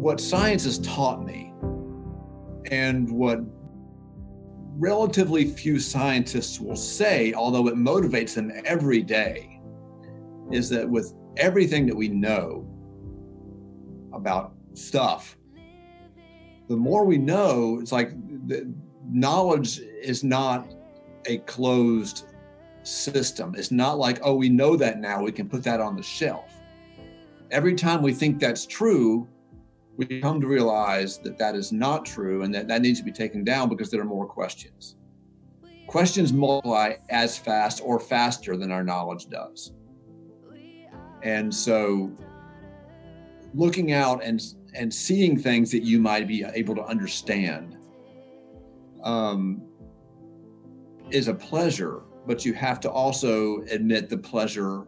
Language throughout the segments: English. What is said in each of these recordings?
what science has taught me and what relatively few scientists will say, although it motivates them every day, is that with everything that we know about stuff, the more we know, it's like knowledge is not a closed system. It's not like, oh, we know that now, we can put that on the shelf. Every time we think that's true, we come to realize that that is not true and that that needs to be taken down because there are more questions. Questions multiply as fast or faster than our knowledge does. And so looking out and and seeing things that you might be able to understand um, is a pleasure, but you have to also admit the pleasure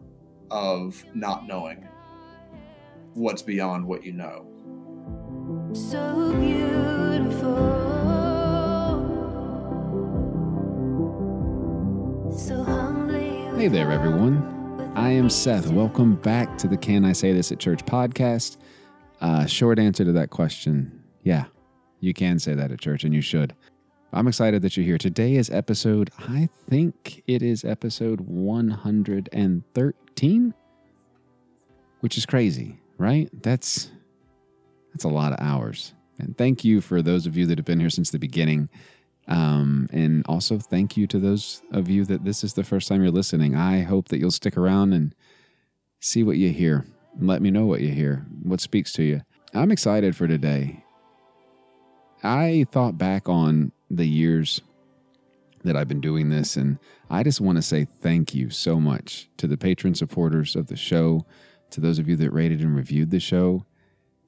of not knowing what's beyond what you know. So beautiful. Hey there, everyone. I am Seth. Welcome back to the Can I Say This at Church podcast. Uh, short answer to that question yeah, you can say that at church, and you should. I'm excited that you're here. Today is episode, I think it is episode 113, which is crazy, right? That's that's a lot of hours. And thank you for those of you that have been here since the beginning. Um, and also thank you to those of you that this is the first time you're listening. I hope that you'll stick around and see what you hear. Let me know what you hear, what speaks to you. I'm excited for today. I thought back on the years that I've been doing this, and I just want to say thank you so much to the patron supporters of the show, to those of you that rated and reviewed the show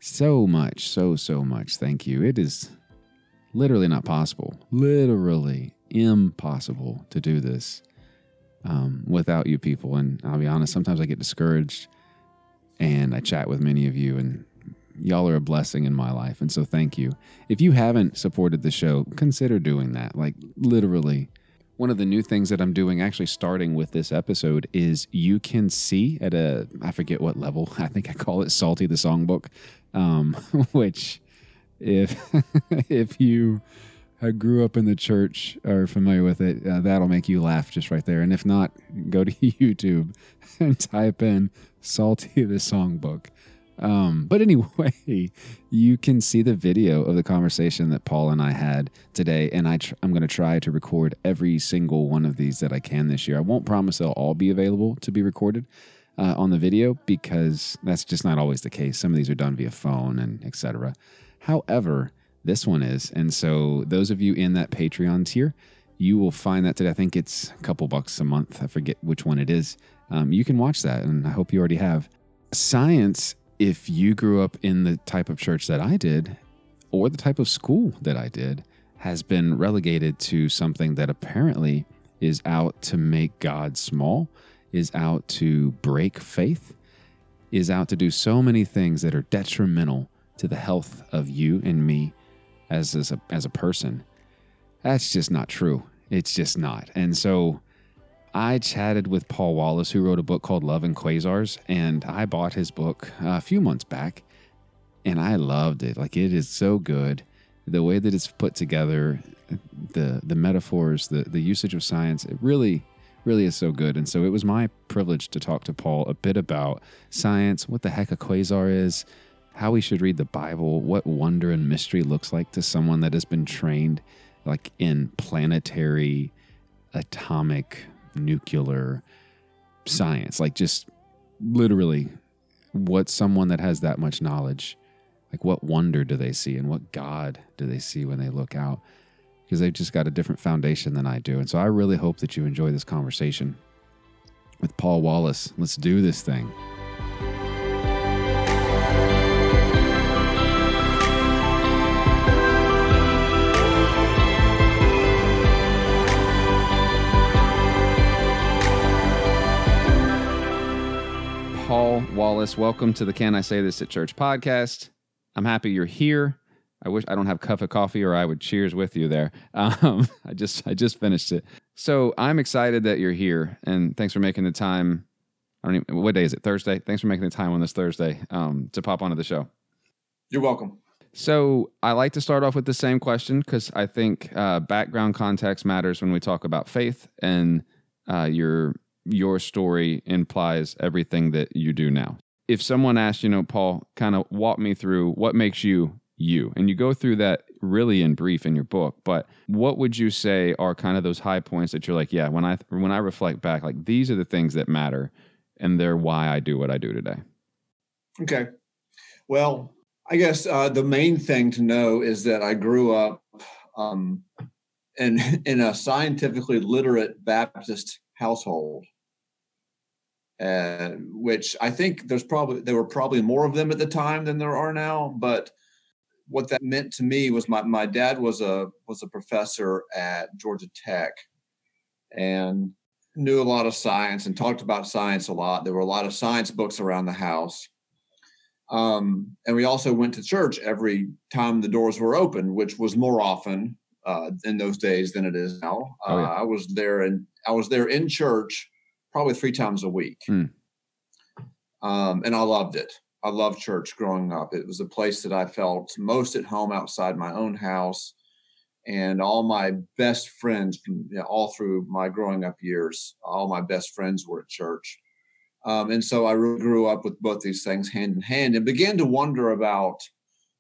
so much, so, so much. Thank you. It is literally not possible, literally impossible to do this um, without you people. And I'll be honest, sometimes I get discouraged and I chat with many of you, and y'all are a blessing in my life. And so thank you. If you haven't supported the show, consider doing that. Like, literally. One of the new things that I'm doing, actually starting with this episode, is you can see at a, I forget what level, I think I call it Psalty the Songbook um, which if if you grew up in the church or are familiar with it, uh, that'll make you laugh just right there. And if not, go to YouTube and type in "Psalty the Songbook." Um, but anyway, you can see the video of the conversation that Paul and I had today, and I tr- I'm going to try to record every single one of these that I can this year. I won't promise they'll all be available to be recorded, uh, on the video because that's just not always the case. Some of these are done via phone and etc. However, this one is, and so those of you in that Patreon tier, you will find that today. I think it's a couple bucks a month. I forget which one it is. Um, you can watch that, and I hope you already have. Science, if you grew up in the type of church that I did, or the type of school that I did, has been relegated to something that apparently is out to make God small is out to break faith, is out to do so many things that are detrimental to the health of you and me as, as, a, as a person. That's just not true. It's just not. And so I chatted with Paul Wallace, who wrote a book called Love and Quasars, and I bought his book a few months back, and I loved it. Like it is so good. The way that it's put together, the the metaphors, the the usage of science, it really really is so good. And so it was my privilege to talk to Paul a bit about science, what the heck a quasar is, how we should read the Bible, what wonder and mystery looks like to someone that has been trained like in planetary, atomic, nuclear science, like just literally what someone that has that much knowledge like what wonder do they see and what god do they see when they look out because they've just got a different foundation than I do. And so I really hope that you enjoy this conversation with Paul Wallace. Let's do this thing. Welcome to the Can I Say This at Church podcast. I'm happy you're here. I wish I don't have cup of coffee or I would cheers with you there. Um, I just I just finished it. So I'm excited that you're here and thanks for making the time. I don't even what day is it? Thursday. Thanks for making the time on this Thursday um, to pop onto the show. You're welcome. So I like to start off with the same question because I think uh, background context matters when we talk about faith, and uh, your your story implies everything that you do now. If someone asked, you know, Paul, kind of walk me through what makes you you, and you go through that really in brief in your book, but what would you say are kind of those high points that you're like, yeah, when I when I reflect back, like these are the things that matter, and they're why I do what I do today. Okay. Well, I guess uh, the main thing to know is that I grew up um, in in a scientifically literate Baptist household, uh, which I think there's probably there were probably more of them at the time than there are now. But what that meant to me was my my dad was a was a professor at Georgia Tech, and knew a lot of science and talked about science a lot. There were a lot of science books around the house um, and we also went to church every time the doors were open, which was more often uh, in those days than it is now. Oh, yeah. uh, I was there and I was there in church probably three times a week, hmm. um, and I loved it. I loved church growing up. It was a place that I felt most at home outside my own house, and all my best friends, from, you know, all through my growing up years, all my best friends were at church. Um, and so I really grew up with both these things hand in hand and began to wonder about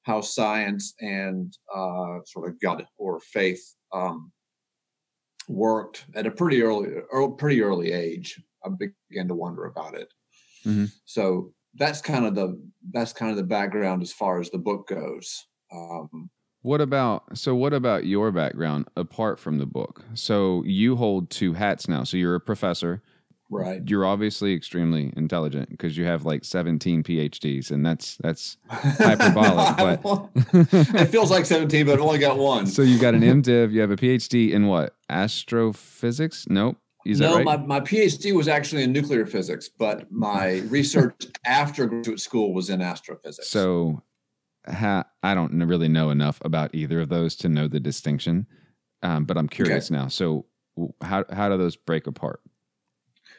how science and uh, sort of God or faith um, worked at a pretty early, early, pretty early age. I began to wonder about it. Mm-hmm. So that's kind of the that's kind of the background as far as the book goes. Um, what about so? What about your background apart from the book? So you hold two hats now. So you're a professor Right. You're obviously extremely intelligent because you have like 17 PhDs, and that's that's hyperbolic. but it feels like 17, but I've only got one. So you've got an MDiv. You have a PhD in what? Astrophysics? Nope. Is no, right? my, my PhD was actually in nuclear physics, but my research after graduate school was in astrophysics. So ha, I don't really know enough about either of those to know the distinction, um, but I'm curious okay. now. So how how do those break apart?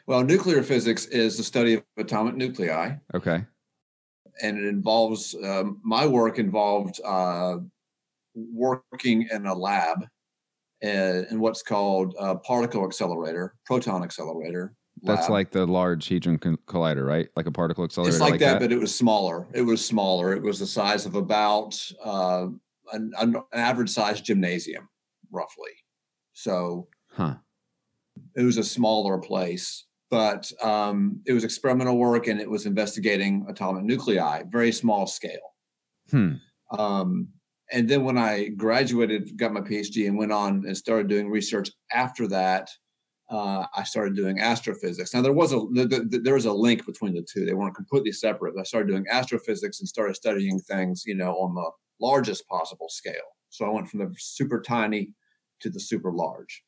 Well, nuclear physics is the study of atomic nuclei. Okay. And it involves um, my work involved uh, working in a lab uh, in what's called a particle accelerator, proton accelerator. Lab. That's like the Large Hadron Collider, right? Like a particle accelerator. It's like, like that, that, but it was smaller. It was smaller. It was the size of about uh, an, an average sized gymnasium, roughly. So, huh. it was a smaller place but um, it was experimental work and it was investigating atomic nuclei, very small scale. Hmm. Um, and then when I graduated, got my PhD, and went on and started doing research after that, uh, I started doing astrophysics. Now there was a there was a link between the two; they weren't completely separate. I started doing astrophysics and started studying things, you know, on the largest possible scale. So I went from the super tiny to the super large.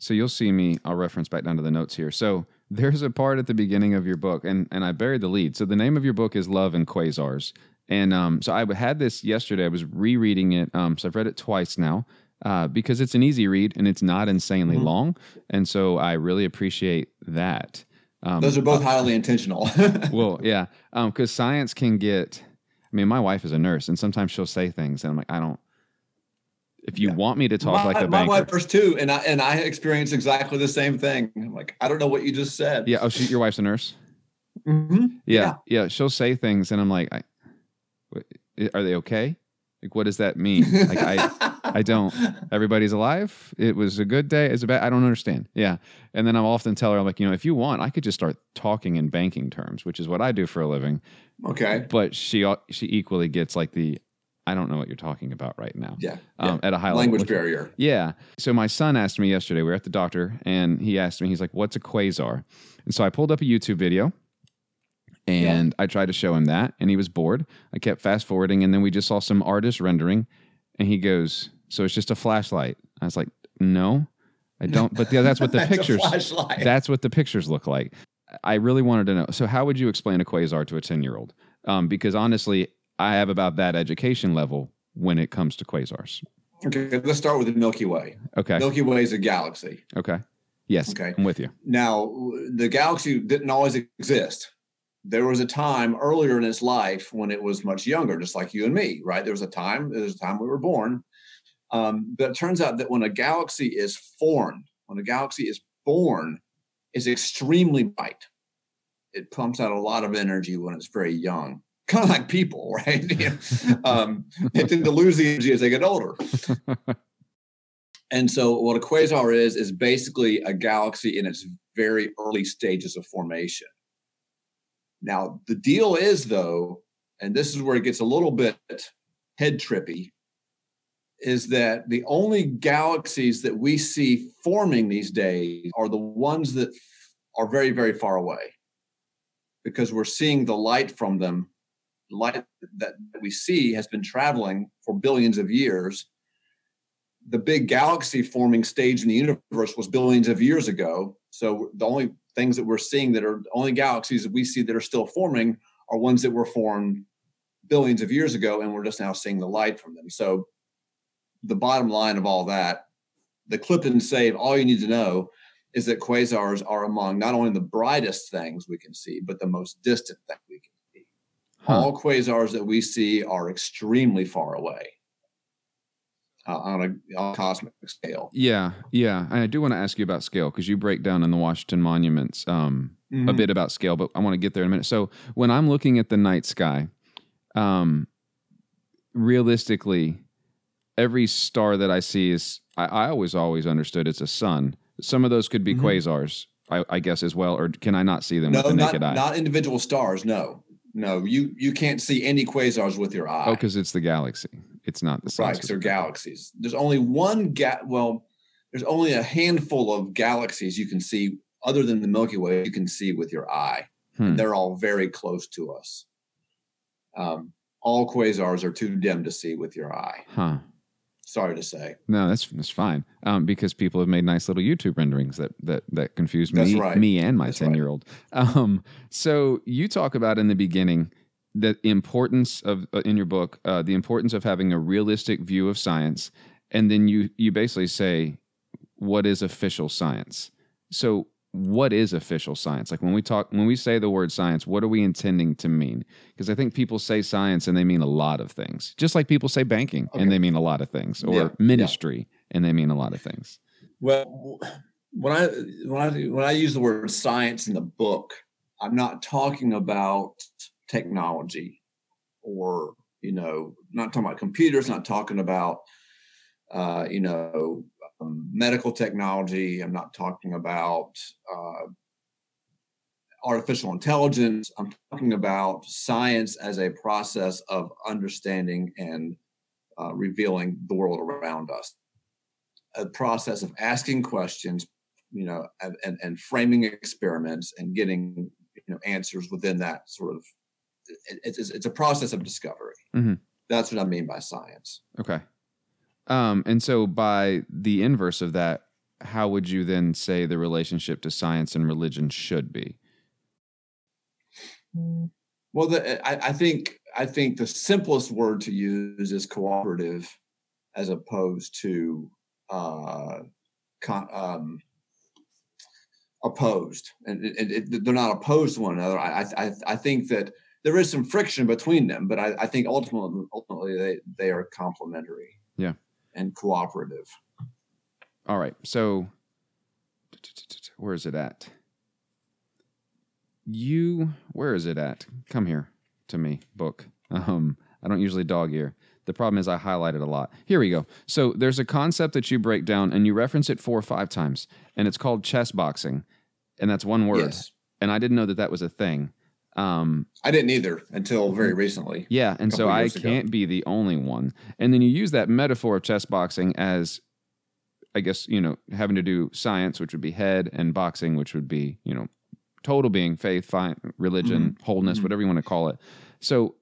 So you'll see me, I'll reference back down to the notes here. So there's a part at the beginning of your book, and, and I buried the lead. So the name of your book is Love and Quasars. And um, so I had this yesterday. I was rereading it. Um, so I've read it twice now uh, because it's an easy read and it's not insanely mm-hmm. long. And so I really appreciate that. Um, Those are both uh, highly intentional. well, yeah. Because um, science can get, I mean, my wife is a nurse and sometimes she'll say things and I'm like, I don't, if you yeah. want me to talk my, like a my banker, my wife too, and I and I experienced exactly the same thing. I'm like, I don't know what you just said. Yeah. Oh, she, your wife's a nurse. Mm-hmm. Yeah, yeah, yeah. She'll say things, and I'm like, I, are they okay? Like, what does that mean? Like, I, I don't. Everybody's alive. It was a good day. It's a bad. I don't understand. Yeah. And then I'll often tell her, I'm like, you know, if you want, I could just start talking in banking terms, which is what I do for a living. Okay. But she she equally gets like the I don't know what you're talking about right now. Yeah. Um, yeah. At a high language level. barrier. Yeah. So my son asked me yesterday, we were at the doctor, and he asked me, he's like, what's a quasar? And so I pulled up a YouTube video and yeah. I tried to show him that, and he was bored. I kept fast forwarding, and then we just saw some artist rendering, and he goes, So it's just a flashlight. I was like, No, I don't. But yeah, that's what the pictures. That's what the pictures look like. I really wanted to know. So how would you explain a quasar to a ten year old? Um, because honestly, I have about that education level when it comes to quasars. Okay, let's start with the Milky Way. Okay. Milky Way is a galaxy. Okay. Yes. Okay. I'm with you. Now, the galaxy didn't always exist. there was a time earlier in its life when it was much younger, just like you and me, right? There was a time, there was a time we were born. Um, but it turns out that when a galaxy is formed, when a galaxy is born, is extremely bright. It pumps out a lot of energy when it's very young, kind of like people, right? um, they tend to lose the energy as they get older. and so, what a quasar is is basically a galaxy in its very early stages of formation. Now, the deal is, though, and this is where it gets a little bit head trippy, is that the only galaxies that we see forming these days are the ones that are very, very far away because we're seeing the light from them. Light that we see has been traveling for billions of years. The big galaxy forming stage in the universe was billions of years ago. So the only things that we're seeing that are the only galaxies that we see that are still forming are ones that were formed billions of years ago, and we're just now seeing the light from them. So the bottom line of all that, the clip and save, all you need to know is that quasars are among not only the brightest things we can see, but the most distant that we can. Huh. All quasars that we see are extremely far away uh, on, a, on a cosmic scale. Yeah, yeah. And I do want to ask you about scale because you break down in the Washington Monuments um, mm-hmm. a bit about scale, but I want to get there in a minute. So when I'm looking at the night sky, um, realistically, every star that I see is I, I, always always understood it's a sun. Some of those could be mm-hmm. quasars, I, I, guess as well, or can I not see them no, with the naked not, eye? Not individual stars. No, no. You you can't see any quasars with your eye. Oh, because it's the galaxy. It's not the. Right, they're galaxies. There's only one ga- Well, there's only a handful of galaxies you can see other than the Milky Way. You can see with your eye. Hmm. They're all very close to us. Um, all quasars are too dim to see with your eye. Huh. Sorry to say. No, that's that's fine. Um, because people have made nice little YouTube renderings that that that confuse me, right. me and my ten year old. Um, so you talk about in the beginning the importance of uh, in your book uh, the importance of having a realistic view of science, and then you you basically say what is official science. So what is official science? Like when we talk, when we say the word science, what are we intending to mean? Because I think people say science and they mean a lot of things, just like people say banking okay. and they mean a lot of things, or yeah. ministry yeah. and they mean a lot of things. Well, when I when I when I use the word science in the book, I'm not talking about technology, or you know, not talking about computers, not talking about uh, you know um, medical technology. I'm not talking about uh, artificial intelligence. I'm talking about science as a process of understanding and uh, revealing the world around us. A process of asking questions, you know, and, and, and framing experiments and getting you know answers within that sort of. It's, it's a process of discovery. Mm-hmm. That's what I mean by science. Okay. Um, and so, by the inverse of that, how would you then say the relationship to science and religion should be? Well, the, I, I, think I think the simplest word to use is cooperative, as opposed to uh, con, um, opposed, and it, it, they're not opposed to one another. I, I I think that there is some friction between them, but I, I think ultimately ultimately they they are complementary. Yeah and cooperative. All right. So where is it at? You where is it at? Come here to me, book. Um, I don't usually dog ear. The problem is I highlighted a lot. Here we go. So there's a concept that you break down and you reference it four or five times, and it's called chess boxing, and that's one word. Yes. And I didn't know that that was a thing. Um, I didn't either until very recently. Yeah, and so I can't be the only one. And then you use that metaphor of chess boxing as, I guess you know, having to do science, which would be head, and boxing, which would be you know, total being, faith, fi- religion, mm-hmm. wholeness, mm-hmm. whatever you want to call it. So,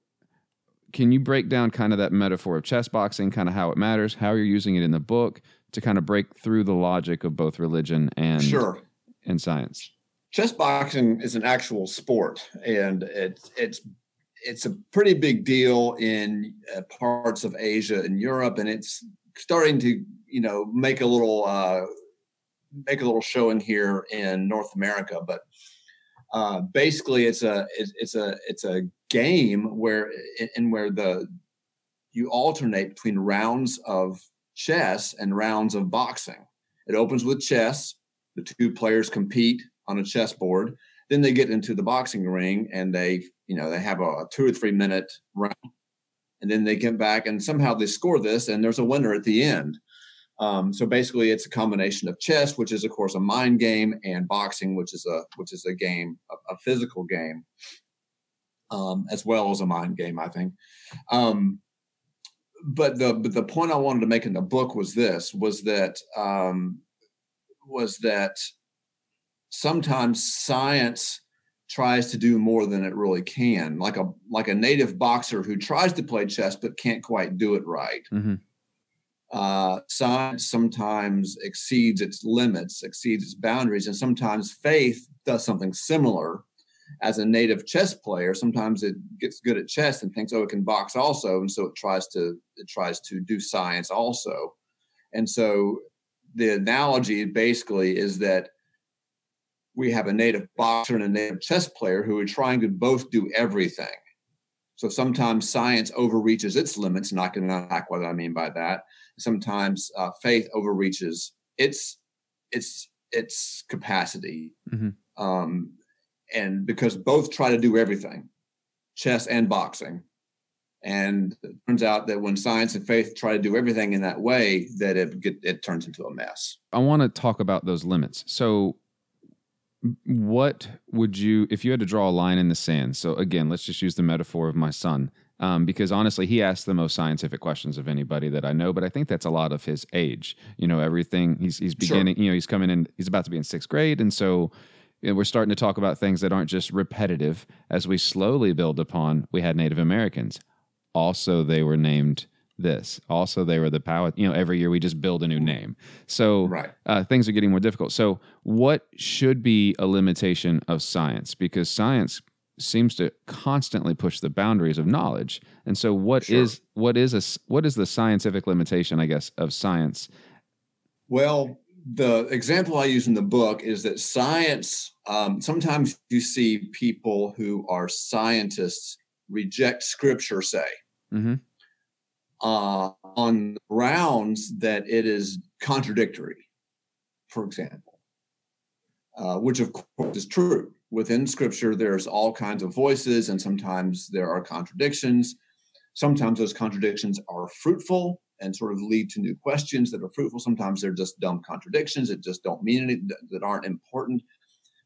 can you break down kind of that metaphor of chess boxing, kind of how it matters, how you're using it in the book to kind of break through the logic of both religion and sure. and science? Chess boxing is an actual sport, and it's it's it's a pretty big deal in uh, parts of Asia and Europe, and it's starting to you know make a little uh, make a little showing here in North America. But Uh, basically, it's a it's, it's a it's a game where in where the you alternate between rounds of chess and rounds of boxing. It opens with chess. The two players compete on a chessboard. Then they get into the boxing ring and they, you know, they have a two or three minute round. And then they get back and somehow they score this and there's a winner at the end. Um, so basically, it's a combination of chess, which is of course a mind game, and boxing, which is a which is a game, a, a physical game, um, as well as a mind game. I think. Um, but the but the point I wanted to make in the book was this: was that um, was that sometimes science tries to do more than it really can, like a like a native boxer who tries to play chess but can't quite do it right. Mm-hmm uh, science sometimes exceeds its limits, exceeds its boundaries, and sometimes faith does something similar. As a native chess player, sometimes it gets good at chess and thinks, "Oh, it can box also," and so it tries to it tries to do science also. And so, the analogy basically is that we have a native boxer and a native chess player who are trying to both do everything. So sometimes science overreaches its limits, and I can unpack what I mean by that sometimes uh, faith overreaches its its its capacity, mm-hmm. um, and because both try to do everything, chess and boxing, and it turns out that when science and faith try to do everything in that way, that it get, it turns into a mess. I want to talk about those limits. So what would you if you had to draw a line in the sand so again let's just use the metaphor of my son um, because honestly, he asks the most scientific questions of anybody that I know. But I think that's a lot of his age. You know, everything he's he's beginning. Sure. You know, he's coming in. He's about to be in sixth grade, and so you know, we're starting to talk about things that aren't just repetitive. As we slowly build upon, we had Native Americans. Also, they were named this. Also, they were the power. You know, every year we just build a new name. So right. uh, things are getting more difficult. So, what should be a limitation of science? Because science seems to constantly push the boundaries of knowledge. And so what sure. is what is a what is the scientific limitation, I guess, of science? Well, the example I use in the book is that science. Um, sometimes you see people who are scientists reject scripture, say, mm-hmm. Uh, on grounds that it is contradictory. For example, uh, which of course is true. Within scripture there's all kinds of voices and sometimes there are contradictions. Sometimes those contradictions are fruitful and sort of lead to new questions that are fruitful. Sometimes they're just dumb contradictions that just don't mean anything that aren't important.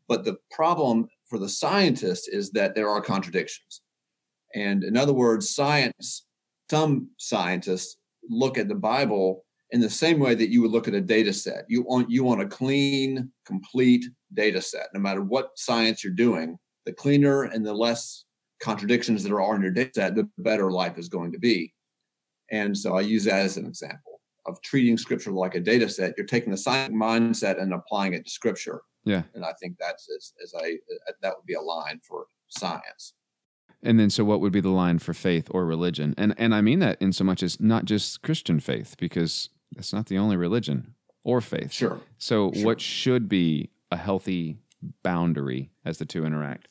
But the problem for the scientist is that there are contradictions. And in other words science some scientists look at the bible in the same way that you would look at a data set. You want you want a clean, complete data set. No matter what science you're doing, the cleaner and the less contradictions that are in your data set, the better life is going to be. And so I use that as an example of treating scripture like a data set. You're taking the science mindset and applying it to scripture. Yeah. And I think that's as, as I that would be a line for science. And then, so what would be the line for faith or religion? And and I mean that in so much as not just Christian faith, because that's not the only religion or faith. Sure. So, sure. what should be a healthy boundary as the two interact?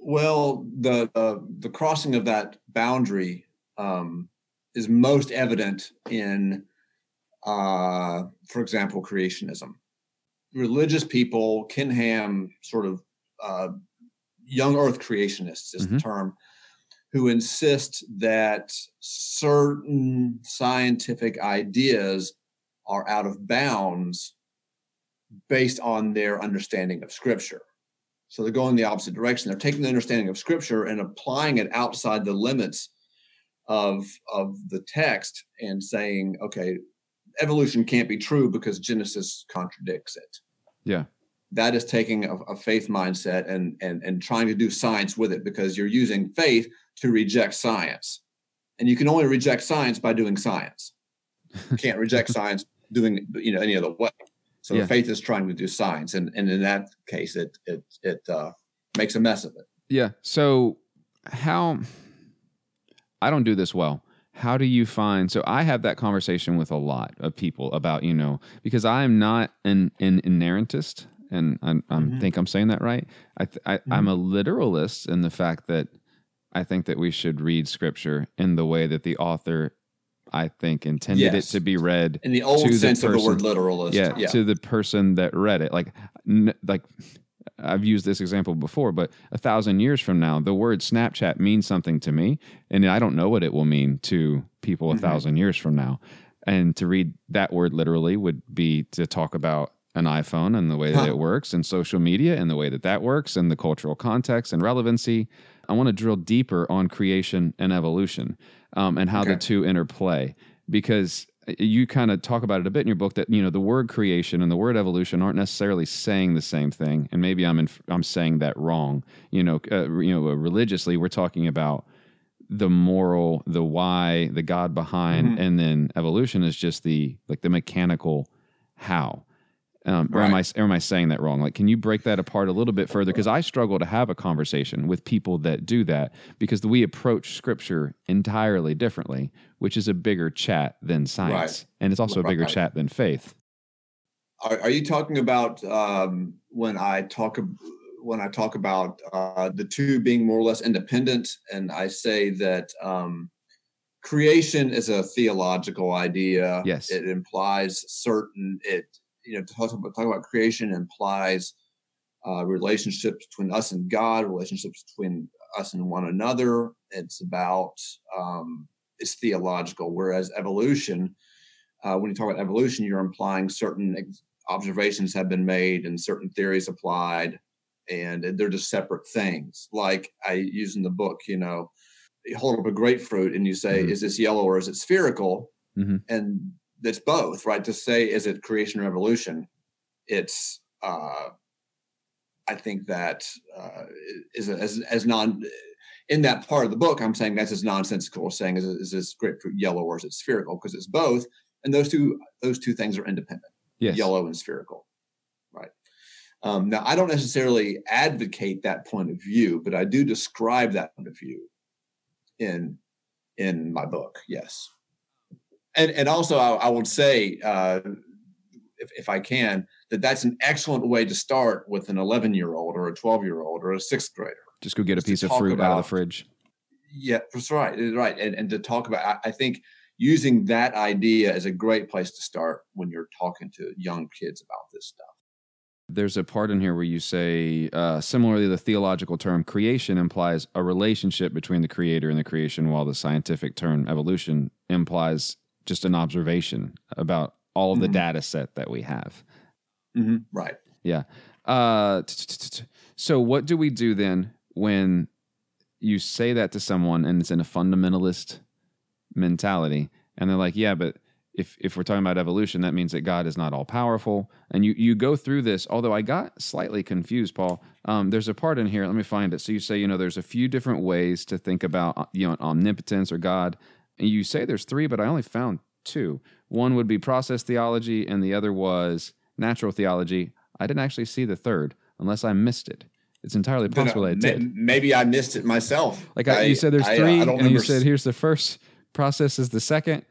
Well, the uh, the crossing of that boundary um, is most evident in, uh, for example, creationism. Religious people, Ken Ham, sort of uh, young Earth creationists is mm-hmm. the term, who insist that certain scientific ideas are out of bounds based on their understanding of scripture. So they're going the opposite direction. They're taking the understanding of scripture and applying it outside the limits of of the text and saying, okay, evolution can't be true because Genesis contradicts it. Yeah. That is taking a, a faith mindset and and and trying to do science with it because you're using faith to reject science. And you can only reject science by doing science. You can't reject science doing you know any other way. So yeah. faith is trying to do science, and and in that case, it it it uh, makes a mess of it. Yeah. So how I don't do this well. How do you find? So I have that conversation with a lot of people about you know because I am not an an inerrantist and I, Mhm. think I'm saying that right. I, th- I I'm a literalist in the fact that I think that we should read scripture in the way that the author, I think, intended Yes. it to be read. In the old to the sense of the word literalist. yeah, yeah. to the person that read it. Like, n- like I've used this example before, but a thousand years from now, the word Snapchat means something to me, and I don't know what it will mean to people a Mhm. thousand years from now. And to read that word literally would be to talk about an iPhone and the way that Huh. it works, and social media and the way that that works, and the cultural context and relevancy. I want to drill deeper on creation and evolution um, and how the two interplay because you kind of talk about it a bit in your book that you know the word creation and the word evolution aren't necessarily saying the same thing and maybe i'm in, i'm saying that wrong. You know uh, you know religiously we're talking about the moral the why the god behind Mhm. and then evolution is just the like the mechanical how um, or am I or am I saying that wrong? Like, can you break that apart a little bit further? Because I struggle to have a conversation with people that do that because we approach Scripture entirely differently, which is a bigger chat than science, and it's also a bigger Right. chat than faith. Are, are you talking about um, when I talk when I talk about uh, the two being more or less independent, and I say that um, creation is a theological idea. Yes. it implies certain it you know talk about talk about creation implies uh, relationships between us and God, relationships between us and one another. It's about um, it's theological, whereas evolution uh, when you talk about evolution, you're implying certain ex- observations have been made and certain theories applied, and they're just separate things. Like I use in the book, you know, you hold up a grapefruit and you say, Mhm. "Is this yellow or is it spherical?" Mhm. And it's both, right? To say, "Is it creation or evolution?" It's uh, I think that uh, is as as non in that part of the book. I'm saying that's as nonsensical as saying is, is this grapefruit yellow or is it spherical? Because it's both, and those two those two things are independent, Yes. yellow and spherical, right? Um, now, I don't necessarily advocate that point of view, but I do describe that point of view in in my book. Yes, and and also I, I would say, uh, if if I can, that that's an excellent way to start with an 11 year old or a 12 year old or a sixth grader. Just go get a Just piece of fruit out of the fridge. Yeah, that's right. Right. And, and to talk about, I, I think using that idea is a great place to start when you're talking to young kids about this stuff. There's a part in here where you say, uh, similarly, the theological term creation implies a relationship between the creator and the creation, while the scientific term evolution implies just an observation about all of the Mhm. data set that we have. Right. Yeah. Uh, so what do we do then when you say that to someone and it's in a fundamentalist mentality and they're like, yeah, but if if we're talking about evolution, that means that God is not all powerful. And you you go through this, although I got slightly confused, Paul. Um, there's a part in here. Let me find it. So you say, you know, there's a few different ways to think about uh, you know omnipotence or God. And you say there's three, but I only found two. One would be process theology, and the other was natural theology. I didn't actually see the third, unless I missed it. It's entirely uh, possible I did. Maybe I missed it myself. Like I, you said, there's I, three, I don't and you said here's the first process is the second,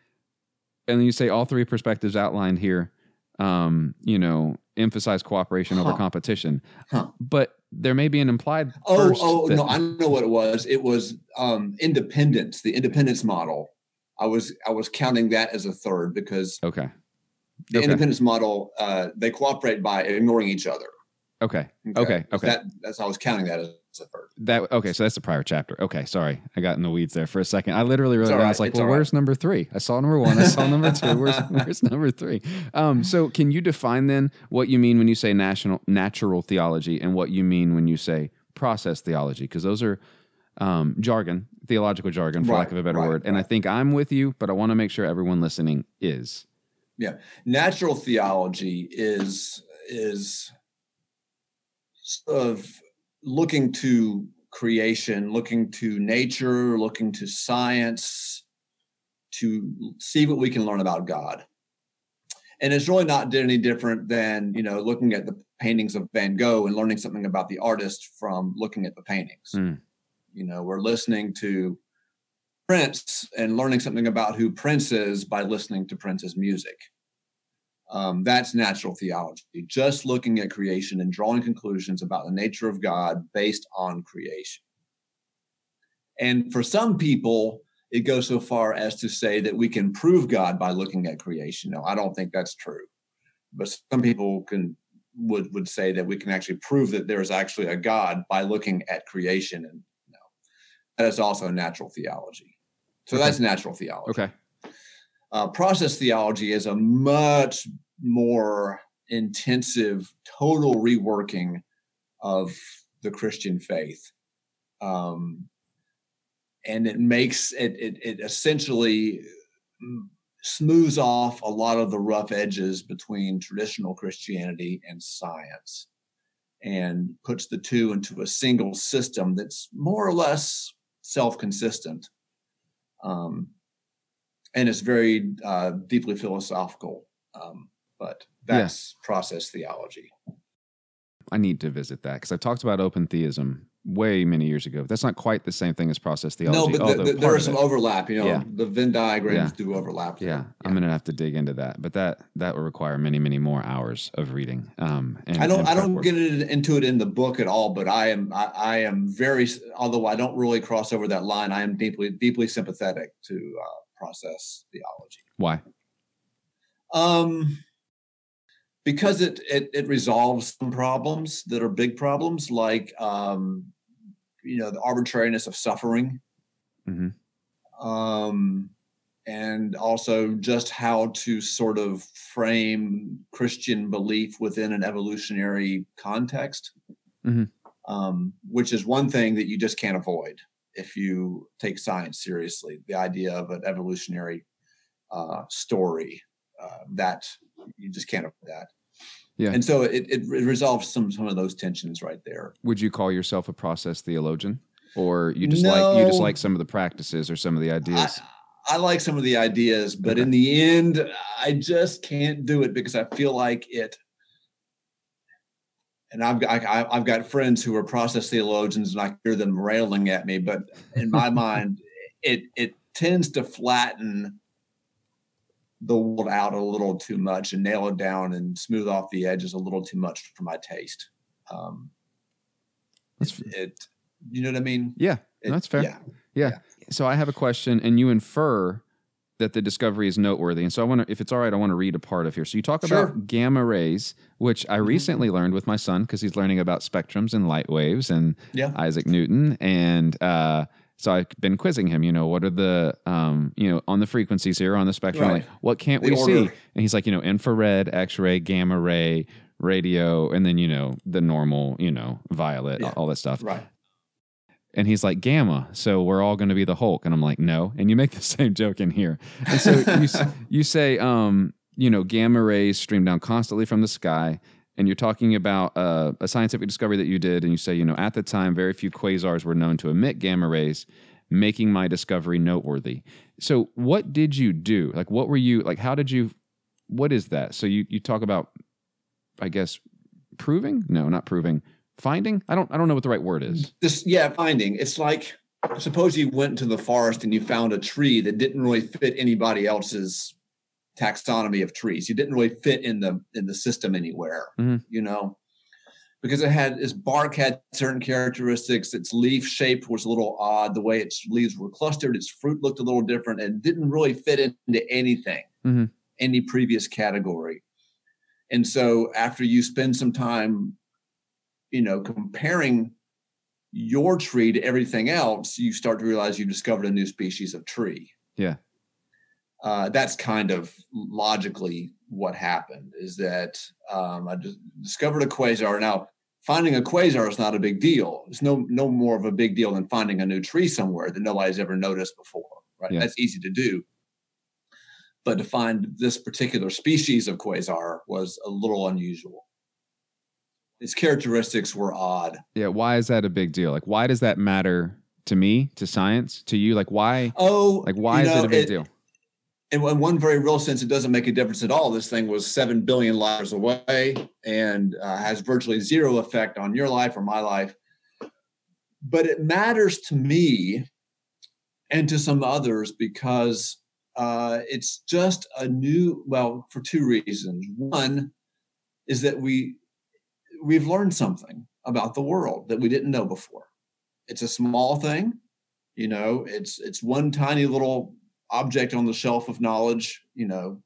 and then you say all three perspectives outlined here. Um, you know, emphasize cooperation over competition, Huh. but there may be an implied. Oh, first oh that- no, I know what it was. It was um, independence, the independence model. I was I was counting that as a third because okay, the Okay. independence model uh, they cooperate by ignoring each other. okay, Okay, okay. That, that's I was counting that as a third. that okay. So that's the prior chapter. Okay, sorry, I got in the weeds there for a second. I literally wrote all. I was like, it's well, all right. where's number three? I saw number one. I saw number two. Where's where's number three? Um, so can you define then what you mean when you say national natural theology and what you mean when you say process theology? Because those are um, jargon, theological jargon, for lack of a better right, word. And I think I'm with you, but I want to make sure everyone listening is. Yeah, natural theology is is of looking to creation, looking to nature, looking to science to see what we can learn about God. And it's really not any different than, you know, looking at the paintings of Van Gogh and learning something about the artist from looking at the paintings. Mm. You know, we're listening to Prince and learning something about who Prince is by listening to Prince's music. Um, that's natural theology, just looking at creation and drawing conclusions about the nature of God based on creation. And for some people, it goes so far as to say that we can prove God by looking at creation. No, I don't think that's true. But some people can would would say that we can actually prove that there is actually a God by looking at creation. And that is also natural theology. So okay. that's natural theology. Okay. Uh, process theology is a much more intensive, total reworking of the Christian faith. Um, and it makes it, it, it essentially smooths off a lot of the rough edges between traditional Christianity and science and puts the two into a single system that's more or less self consistent. Um, and it's very uh, deeply philosophical, um, but that's yeah. process theology. I need to visit that because I talked about open theism way many years ago. That's not quite the same thing as process theology. No, but the, the, there is some overlap. You know, yeah. the Venn diagrams yeah. do overlap. Yeah. yeah. I'm going to have to dig into that, but that that will require many, many more hours of reading. Um, and, I don't, I don't work. get into it in the book at all, but I am, I, I, am very, although I don't really cross over that line, I am deeply, deeply sympathetic to uh, process theology. Why? Um, because it, it, it resolves some problems that are big problems like um, you know the arbitrariness of suffering mm-hmm. um, and also just how to sort of frame christian belief within an evolutionary context mm-hmm. um, which is one thing that you just can't avoid if you take science seriously the idea of an evolutionary uh, story uh, that you just can't avoid that yeah. And so it, it resolves some some of those tensions right there. Would you call yourself a process theologian? Or you just no, like you just like some of the practices or some of the ideas? I, I like some of the ideas, but okay. in the end, I just can't do it because I feel like it and I've got I, I've got friends who are process theologians, and I hear them railing at me. But in my mind, it it tends to flatten the world out a little too much and nail it down and smooth off the edges a little too much for my taste. Um, that's it, it you know what I mean? Yeah, it, that's fair. Yeah. yeah. yeah. So I have a question, and you infer that the discovery is noteworthy. And so I want to, if it's all right, I want to read a part of here. So you talk sure. about gamma rays, which I mm-hmm. recently learned with my son because he's learning about spectrums and light waves and yeah. Isaac Newton. And uh, so I've been quizzing him, you know, what are the, um, you know, on the frequencies here on the spectrum, right. like what can't the we order. see? And he's like, you know, infrared, X ray, gamma ray, radio, and then, you know, the normal, you know, violet, yeah. all that stuff. Right. And he's like, Gamma, so we're all going to be the Hulk. And I'm like, no. And you make the same joke in here. And so you, you say, um, you know, gamma rays stream down constantly from the sky and you're talking about uh, a scientific discovery that you did, and you say, you know, at the time, very few quasars were known to emit gamma rays, making my discovery noteworthy. So, what did you do? Like, what were you like? How did you? What is that? So you you talk about, I guess, proving? No, not proving. Finding? I don't. I don't know what the right word is. This, yeah, finding. It's like suppose you went to the forest and you found a tree that didn't really fit anybody else's taxonomy of trees. He didn't really fit in the in the system anywhere, mm-hmm. you know, because it had its bark had certain characteristics. Its leaf shape was a little odd. The way its leaves were clustered, its fruit looked a little different, and didn't really fit into anything, mm-hmm. any previous category. And so, after you spend some time, you know, comparing your tree to everything else, you start to realize you've discovered a new species of tree. Yeah uh, that's kind of logically what happened is that um, I just discovered a quasar. Now, finding a quasar is not a big deal. It's no no more of a big deal than finding a new tree somewhere that nobody's ever noticed before. Right? Yeah. That's easy to do. But to find this particular species of quasar was a little unusual. Its characteristics were odd. Yeah, why is that a big deal? Like, why does that matter to me, to science, to you? Like, why? Oh, like why is know, it a big it, deal? In one very real sense, it doesn't make a difference at all. This thing was seven billion years away and uh, has virtually zero effect on your life or my life. But it matters to me and to some others because uh, it's just a new well for two reasons one is that we we've learned something about the world that we didn't know before it's a small thing you know it's it's one tiny little object on the shelf of knowledge you know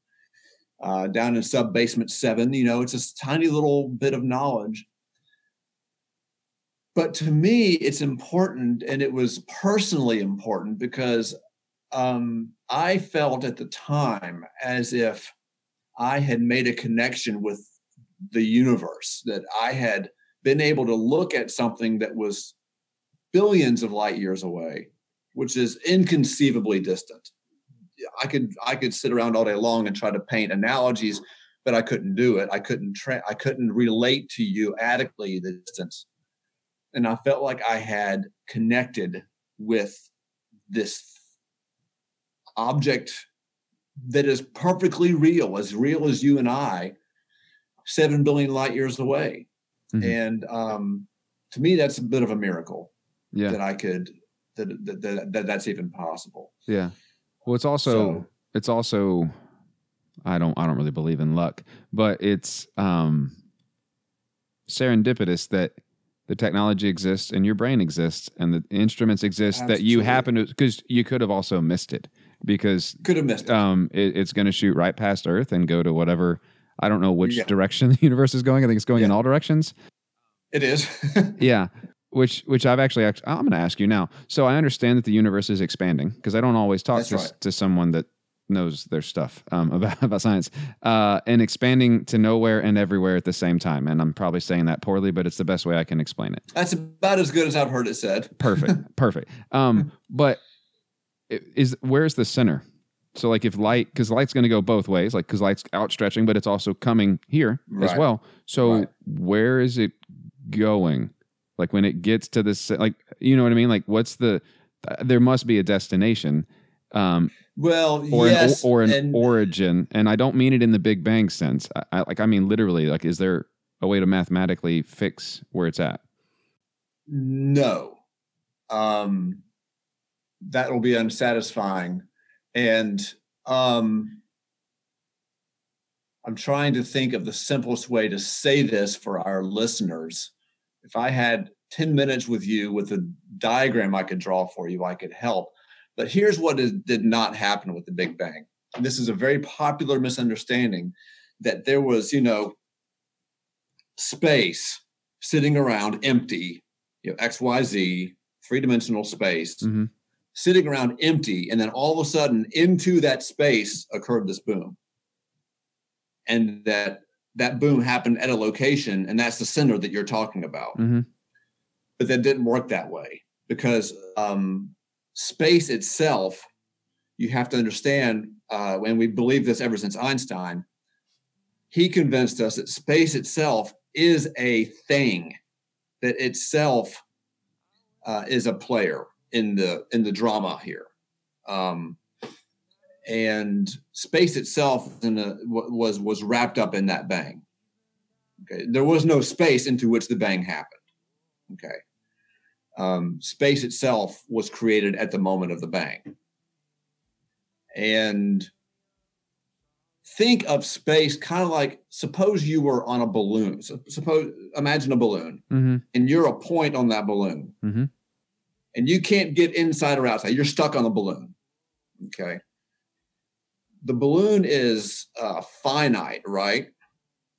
uh, down in sub basement seven you know it's a tiny little bit of knowledge but to me it's important and it was personally important because um, I felt at the time as if I had made a connection with the universe, that I had been able to look at something that was billions of light years away, which is inconceivably distant. I could I could sit around all day long and try to paint analogies, but I couldn't do it. I couldn't tra- I couldn't relate to you adequately the distance, and I felt like I had connected with this object that is perfectly real, as real as you and I, seven billion light years away. Mm-hmm. And um, to me, that's a bit of a miracle. Yeah. That I could that that, that, that that's even possible. Yeah. Well, it's also so, it's also I don't I don't really believe in luck, but it's um serendipitous that the technology exists and your brain exists and the instruments exist Absolutely. that you happen to because you could have also missed it because could have missed it. Um, it, it's going to shoot right past Earth and go to whatever. I don't know which yeah. direction the universe is going. I think it's going yeah. in all directions. It is. yeah. Which, which I've actually, I'm going to ask you now. So I understand that the universe is expanding because I don't always talk to, right. to someone that knows their stuff um, about about science uh, and expanding to nowhere and everywhere at the same time. And I'm probably saying that poorly, but it's the best way I can explain it. That's about as good as I've heard it said. perfect, perfect. Um, but is where's the center? So like if light, because light's going to go both ways, like because light's outstretching, but it's also coming here right. as well. So right. where is it going? Like when it gets to this, like you know what I mean? Like what's the? There must be a destination. Um, well, or yes, an, or an and, origin, and I don't mean it in the Big Bang sense. I, I, like I mean literally. Like, is there a way to mathematically fix where it's at? No. Um, that will be unsatisfying. And um, I'm trying to think of the simplest way to say this for our listeners. If I had 10 minutes with you with a diagram I could draw for you, I could help. But here's what is, did not happen with the Big Bang. And this is a very popular misunderstanding that there was, you know, space sitting around empty, you know, XYZ, three dimensional space. Mm-hmm sitting around empty. And then all of a sudden, into that space occurred this boom. And that that boom happened at a location, and that's the center that you're talking about. Mm-hmm. But that didn't work that way because um, space itself, you have to understand, uh, and we believe this ever since Einstein, he convinced us that space itself is a thing, that itself uh, is a player in the in the drama here. Um, and space itself a, was was wrapped up in that bang. Okay, there was no space into which the bang happened. Okay, um, space itself was created at the moment of the bang, and think of space kind of like suppose you were on a balloon. So, suppose imagine a balloon, mm-hmm. and you're a point on that balloon. Mm-hmm and you can't get inside or outside. You're stuck on the balloon. Okay. The balloon is uh, finite, right?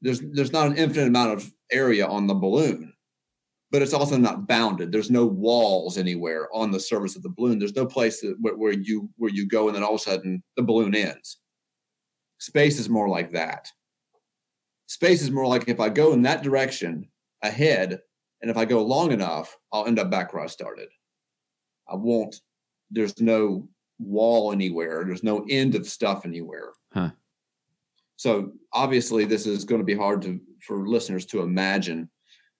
There's there's not an infinite amount of area on the balloon, but it's also not bounded. There's no walls anywhere on the surface of the balloon. There's no place that, where, where you where you go and then all of a sudden the balloon ends. Space is more like that. Space is more like if I go in that direction ahead, and if I go long enough, I'll end up back where I started. I won't. There's no wall anywhere. There's no end of stuff anywhere. Huh. So obviously, this is going to be hard to for listeners to imagine,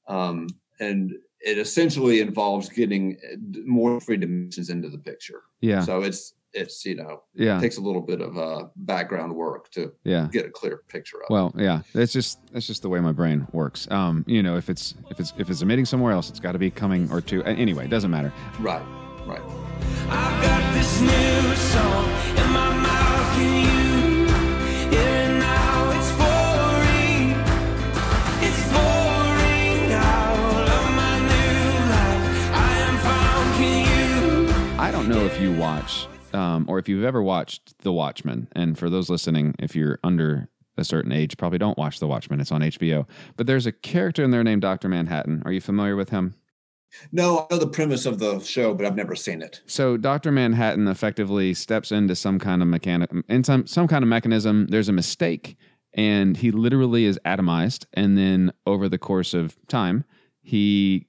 um, and it essentially involves getting uh, more three dimensions into the picture. Yeah. So it's it's you know yeah it takes a little bit of uh, background work to yeah get a clear picture of. Well, yeah, that's just that's just the way my brain works. Um, you know, if it's if it's if it's emitting somewhere else, it's got to be coming or to anyway. It doesn't matter. Right. Right you watch um, or if you've ever watched The Watchmen, and for those listening, if you're under a certain age, probably don't watch The Watchmen. It's on HBO. But there's a character in there named Dr. Manhattan. Are you familiar with him? No, I know the premise of the show, but I've never seen it. So Dr. Manhattan effectively steps into some kind of mechanic in some some kind of mechanism. There's a mistake and he literally is atomized and then over the course of time, he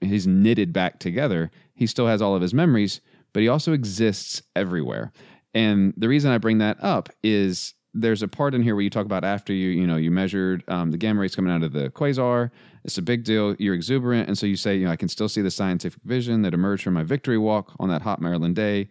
he's knitted back together. He still has all of his memories, but he also exists everywhere. And the reason I bring that up is there's a part in here where you talk about after you you know you measured um, the gamma rays coming out of the quasar it's a big deal you're exuberant and so you say you know i can still see the scientific vision that emerged from my victory walk on that hot maryland day.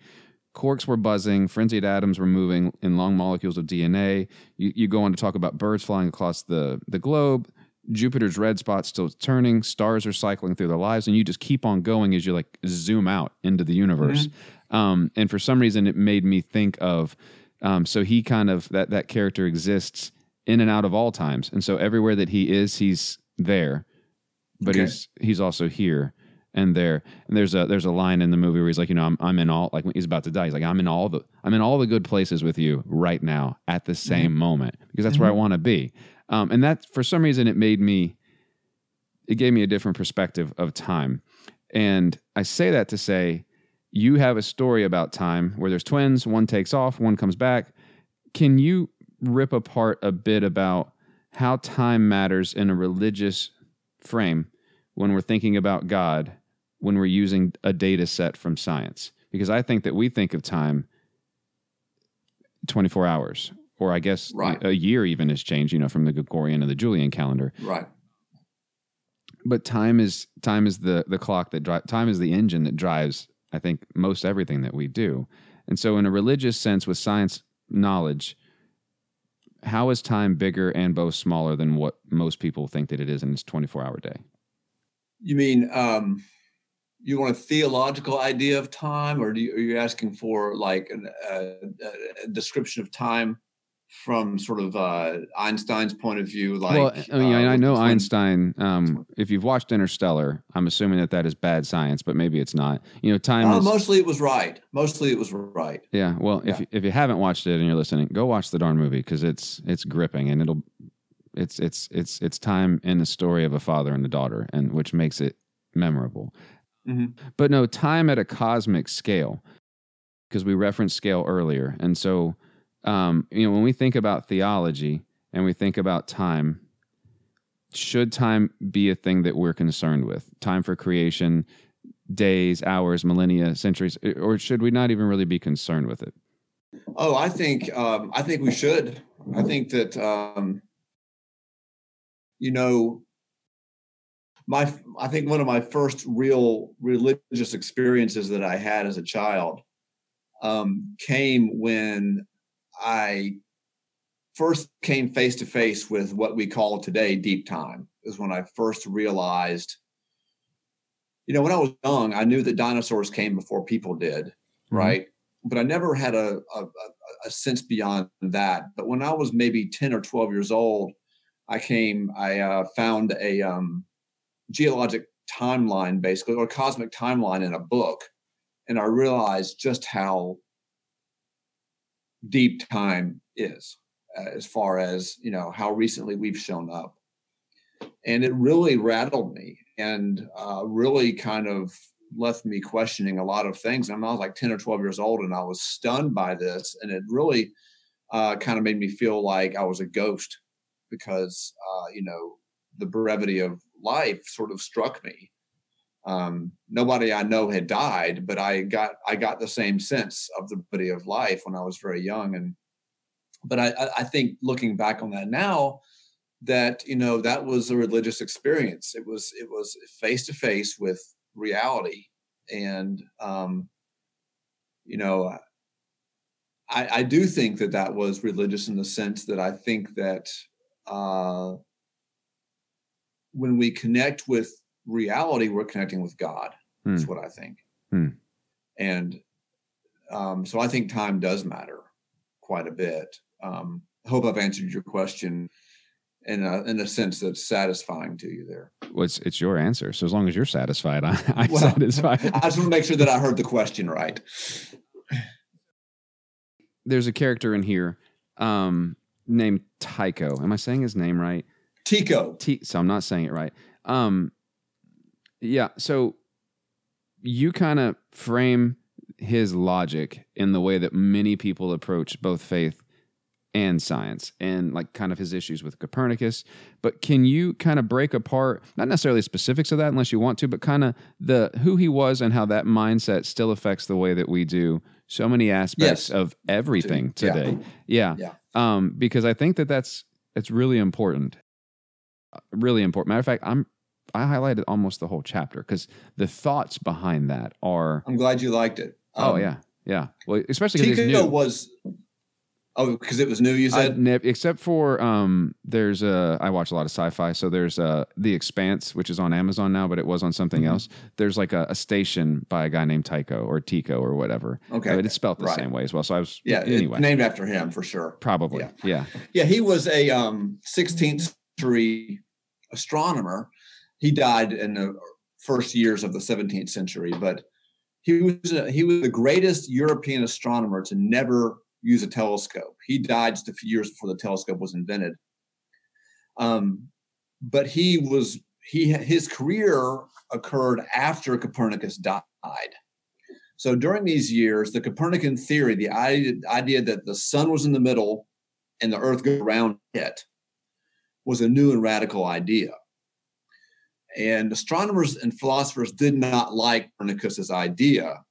Quarks were buzzing frenzied atoms were moving in long molecules of dna you, you go on to talk about birds flying across the, the globe. Jupiter's red spot's still turning. Stars are cycling through their lives and you just keep on going as you like zoom out into the universe. Mm-hmm. um, and for some reason it made me think of um, so he kind of that that character exists in and out of all times, and so everywhere that he is, he's there, but okay. he's he's also here and there. And there's a there's a line in the movie where he's like, you know, I'm I'm in all like he's about to die. He's like, I'm in all the I'm in all the good places with you right now at the same mm-hmm. moment because that's mm-hmm. where I want to be. Um, and that for some reason it made me it gave me a different perspective of time. And I say that to say you have a story about time where there's twins, one takes off, one comes back. Can you rip apart a bit about how time matters in a religious frame when we're thinking about God, when we're using a data set from science? Because I think that we think of time 24 hours, or I guess right. a year even has changed, you know, from the Gregorian and the Julian calendar. Right. But time is time is the the clock that drives time is the engine that drives I think, most everything that we do. And so, in a religious sense, with science knowledge, how is time bigger and both smaller than what most people think that it is in its 24 hour day? You mean um, you want a theological idea of time, or you, are you asking for like an, a description of time from sort of uh, Einstein's point of view. Like, well, I mean, uh, I know Einstein. Um, if you've watched Interstellar, I'm assuming that that is bad science, but maybe it's not. You know, time. Uh, is, mostly it was right. Mostly it was right. Yeah. Well, yeah. if if you haven't watched it and you're listening, go watch the darn movie because it's it's gripping and it'll it's it's it's it's time in the story of a father and a daughter, and which makes it memorable. Mm-hmm. But no, time at a cosmic scale, because we referenced scale earlier, and so um, you know, when we think about theology and we think about time, should time be a thing that we're concerned with? Time for creation, days, hours, millennia, centuries, or should we not even really be concerned with it? Oh, I think um, I think we should. I think that um, you know, my I think one of my first real religious experiences that I had as a child um, came when I first came face to face with what we call today deep time is when I first realized, you know, when I was young, I knew that dinosaurs came before people did, mm-hmm. right? But I never had a, a, a, sense beyond that. But when I was maybe 10 or 12 years old, I came, I uh, found a um, geologic timeline, basically, or cosmic timeline in a book. And I realized just how deep time is uh, as far as you know how recently we've shown up. And it really rattled me and uh, really kind of left me questioning a lot of things. And i was like 10 or 12 years old and i was stunned by this and it really uh, kind of made me feel like i was a ghost because uh, you know the brevity of life sort of struck me um, nobody I know had died, but I got I got the same sense of the beauty of life when I was very young. And but I, I think looking back on that now, that you know that was a religious experience. It was it was face to face with reality, and um, you know, I, I do think that that was religious in the sense that I think that uh, when we connect with reality, we're connecting with God. Hmm. That's what I think. Hmm. And um, so I think time does matter quite a bit. Um, hope I've answered your question. in a in a sense that's satisfying to you there. Well, it's, it's your answer. So as long as you're satisfied, I, I'm Well, satisfied. I just want to make sure that I heard the question right. There's a character in here um, named Tycho. Am I saying his name right? Tico. T. So I'm not saying it right. Um, yeah. So you kind of frame his logic in the way that many people approach both faith and science and like kind of his issues with Copernicus. But can you kind of break apart, not necessarily specifics of that unless you want to, but kind of the who he was and how that mindset still affects the way that we do so many aspects Yes. of everything Yeah. today. Yeah. Yeah. Um, because I think that that's it's really important. Uh, Really important. Matter of fact, I'm I highlighted almost the whole chapter because the thoughts behind that are I'm glad you liked it. oh Um, yeah yeah well especially because Tico new. was oh because it was new. You said nev- except for um, there's a I watch a lot of sci-fi, so there's uh The Expanse, which is on Amazon now, but it was on something Mhm. else. There's like a, a station by a guy named Tycho or Tico or whatever. okay. but it's spelled the right. same way as well. So I was yeah, Anyway, named after him for sure. probably yeah. yeah. Yeah, he was a um, 16th century astronomer. He died in the first years of the 17th century, but he was a, he was the greatest European astronomer to never use a telescope. He died just a few years before the telescope was invented. Um, but he was he his career occurred after Copernicus died. So during these years, the Copernican theory, the idea, that the sun was in the middle and the earth goes around it was a new and radical idea. And astronomers and philosophers did not like Copernicus's idea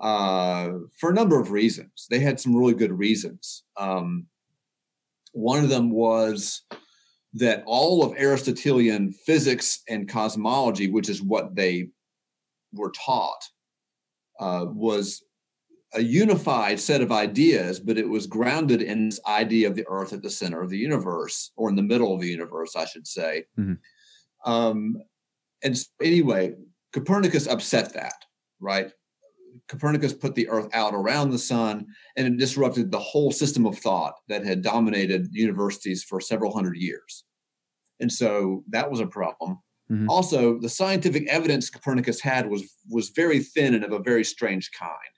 uh, for a number of reasons. They had some really good reasons. Um, one of them was that all of Aristotelian physics and cosmology, which is what they were taught, uh, was a unified set of ideas, but it was grounded in this idea of the earth at the center of the universe, or in the middle of the universe, I should say. Mhm. Um, and s- anyway, Copernicus upset that, right? Copernicus put the earth out around the sun, and it disrupted the whole system of thought that had dominated universities for several hundred years. And so that was a problem. Mhm. Also, the scientific evidence Copernicus had was was very thin and of a very strange kind.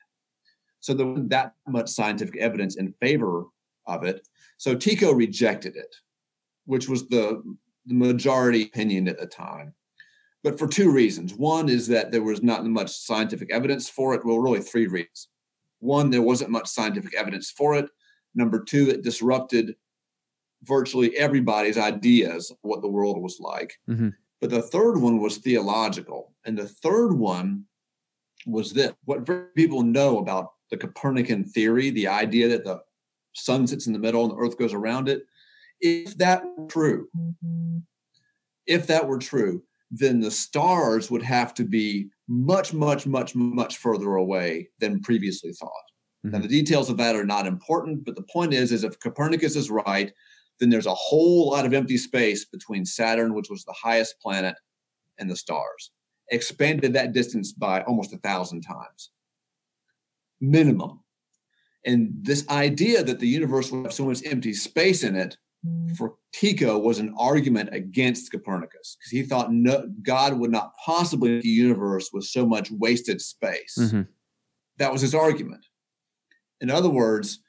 So there wasn't that much scientific evidence in favor of it. So Tycho rejected it, which was the, the majority opinion at the time. But for two reasons. One is that there was not much scientific evidence for it. Well, really three reasons. One, there wasn't much scientific evidence for it. Number two, it disrupted virtually everybody's ideas of what the world was like. Mhm. But the third one was theological. And the third one was that what very people know about the Copernican theory, the idea that the sun sits in the middle and the earth goes around it, if that were true, if that were true, then the stars would have to be much, much, much, much further away than previously thought. Now, Mhm. the details of that are not important, but the point is, is if Copernicus is right, then there's a whole lot of empty space between Saturn, which was the highest planet, and the stars. Expanded that distance by almost a thousand times, minimum. And this idea that the universe would have so much empty space in it for Tycho was an argument against Copernicus because he thought no, God would not possibly make a universe with so much wasted space. Mhm. That was his argument. In other words,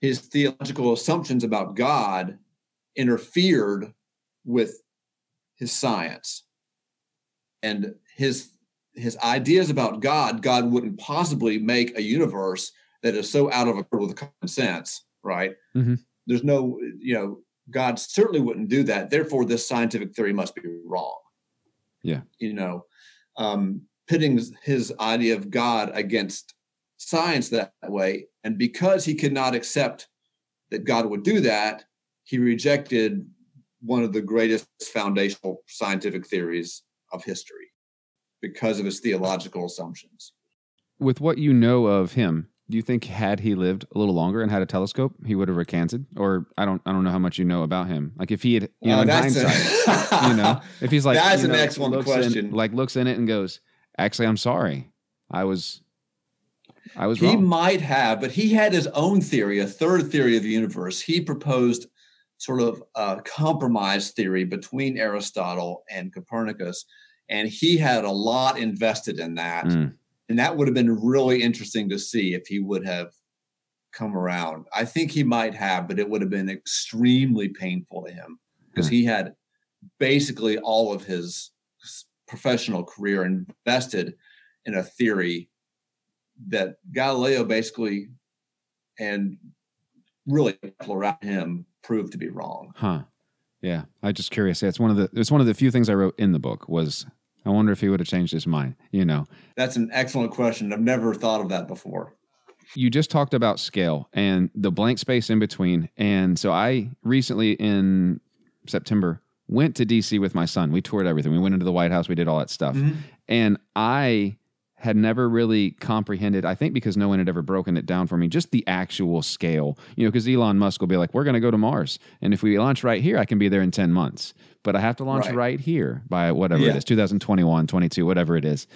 his theological assumptions about God interfered with his science. And his his ideas about God, God wouldn't possibly make a universe that is so out of accord with common sense, right? Mhm. There's no, you know, God certainly wouldn't do that. Therefore, this scientific theory must be wrong. Yeah. You know, um, pitting his idea of God against science that way. And because he could not accept that God would do that, he rejected one of the greatest foundational scientific theories of history because of his theological assumptions. With what you know of him, do you think had he lived a little longer and had a telescope, he would have recanted? Or I don't I don't know how much you know about him. Like if he had you know Uh, in that's a- hindsight, you know, if he's like That's an know, excellent looks in- question. like looks in it and goes, Actually, I'm sorry. I was I was he wrong. might have, but he had his own theory, a third theory of the universe. He proposed sort of a compromise theory between Aristotle and Copernicus. And he had a lot invested in that. Mm. And that would have been really interesting to see if he would have come around. I think he might have, but it would have been extremely painful to him because Hmm. he had basically all of his professional career invested in a theory that Galileo basically and really people around him proved to be wrong. Huh. Yeah. I just curious. It's one of the it's one of the few things I wrote in the book was I wonder if he would have changed his mind. You know, That's an excellent question. I've never thought of that before. you just talked about scale and the blank space in between. And so I recently in September went to DC with my son. We toured everything. We went into the White House. We did all that stuff. Mm-hmm. And I had never really comprehended, I think because no one had ever broken it down for me, just the actual scale. You know, because Elon Musk will be like, we're going to go to Mars. And if we launch right here, I can be there in 10 months. But I have to launch Right. right, here by whatever Yeah. it is 2021, 22, whatever it is.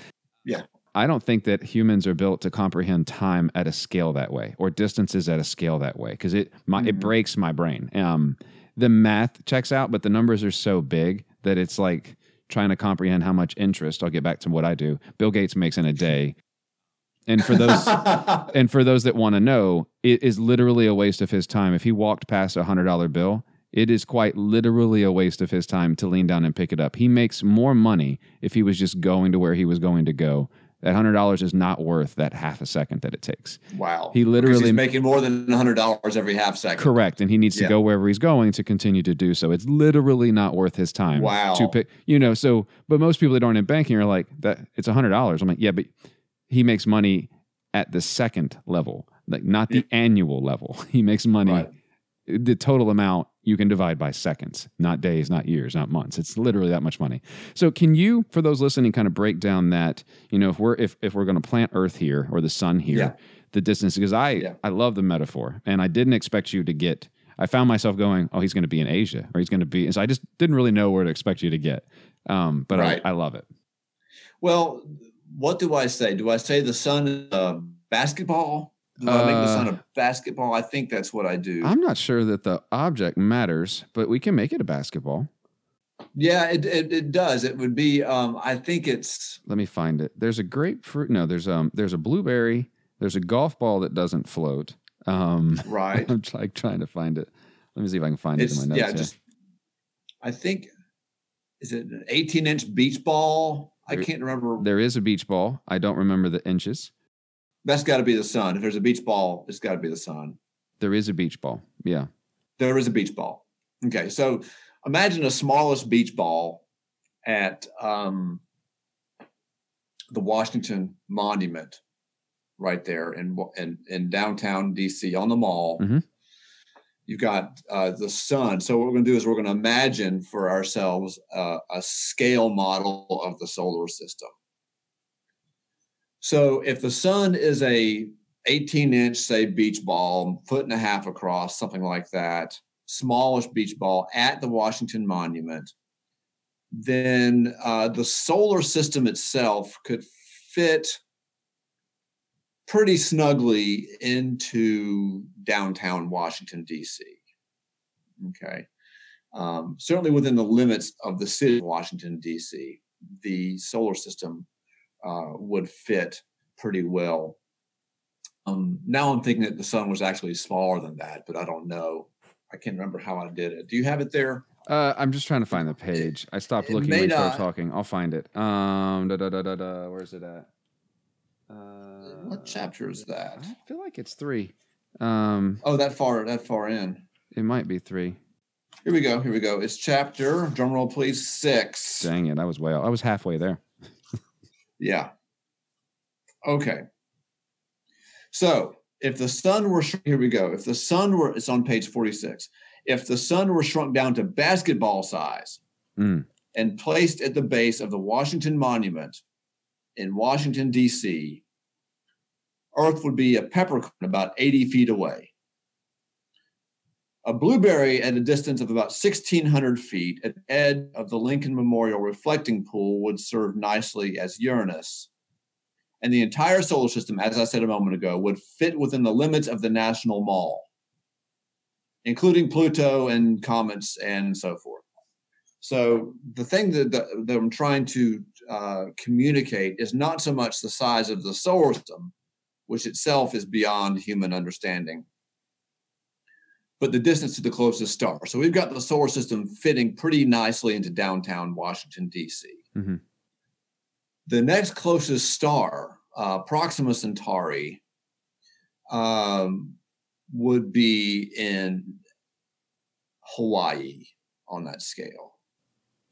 Yeah. I don't think that humans are built to comprehend time at a scale that way or distances at a scale that way because it my, it Mhm. breaks my brain. Um, the math checks out, but the numbers are so big that it's like trying to comprehend how much interest. I'll get back to what I do. Bill Gates makes in a day, and for those and for those that want to know, it is literally a waste of his time. If he walked past a hundred dollar bill, it is quite literally a waste of his time to lean down and pick it up. He makes more money if he was just going to where he was going to go. That hundred dollars is not worth that half a second that it takes. wow. He literally he's making more than $100 every half second. correct, and he needs to go wherever he's going to continue to do so. It's literally not worth his time. Wow. To pick, you know. So, but most people that aren't in banking are like that. It's a hundred dollars. I'm like, yeah, but he makes money at the second level, like not the annual level. He makes money. Right. The total amount you can divide by seconds, not days, not years, not months. It's literally that much money. So, can you, for those listening, kind of break down that? You know, if we're if if we're going to plant Earth here or the Sun here, Yeah. the distance because I Yeah. I love the metaphor, and I didn't expect you to get. I found myself going, oh, he's going to be in Asia, or he's going to be. And so I just didn't really know where to expect you to get. Um, but Right. I, I love it. Well, what do I say? Do I say the sun is a basketball? Do I make the sun a basketball? I think that's what I do. I'm not sure that the object matters, but we can make it a basketball. yeah, it, it it does. It would be. Um, I think it's Let me find it. There's a grapefruit. No, there's um there's a blueberry. There's a golf ball that doesn't float. Um, right. I'm like trying to find it. Let me see if I can find it in my notes. yeah. here. Just I think is it an 18 inch beach ball? I can't remember. there is a beach ball. I don't remember the inches. That's got to be the sun. If there's a beach ball, it's got to be the sun. There is a beach ball. Yeah. There is a beach ball. Okay, so imagine the smallest beach ball at um, the Washington Monument, right there in in, in downtown DC on the mall. Mhm. You've got uh, the sun. So what we're going to do is we're going to imagine for ourselves uh, a scale model of the solar system. So if the sun is a 18 inch, say, beach ball, foot and a half across, something like that, smallish beach ball at the Washington Monument, then uh, the solar system itself could fit pretty snugly into downtown Washington, D.C. Okay. Um, certainly within the limits of the city of Washington, D.C., the solar system uh, would fit pretty well. Um, now I'm thinking that the sun was actually smaller than that, but I don't know. I can't remember how I did it. Do you have it there? Uh, I'm just trying to find the page. I stopped it looking when you started talking. I'll find it. Um, da, da, da, da, da. Where's it at? Uh, what chapter is that? I feel like it's three. Um, Oh, that far, that far in. it might be three. Here we go. Here we go. It's chapter, drum roll please, six. Dang it, I was way. I was halfway there. Yeah. Okay. So if the sun were, here we go. If the sun were, it's on page 46. If the sun were shrunk down to basketball size Mm. and placed at the base of the Washington Monument in Washington, D.C., Earth would be a peppercorn about 80 feet away. A blueberry at a distance of about 1,600 feet at the edge of the Lincoln Memorial reflecting pool would serve nicely as Uranus. And the entire solar system, as I said a moment ago, would fit within the limits of the National Mall. including Pluto and comets and so forth. So the thing that, that, that I'm trying to uh, communicate is not so much the size of the solar system, which itself is beyond human understanding, but the distance to the closest star. So we've got the solar system fitting pretty nicely into downtown Washington, D.C. Mhm. The next closest star, uh, Proxima Centauri, um, would be in Hawaii on that scale.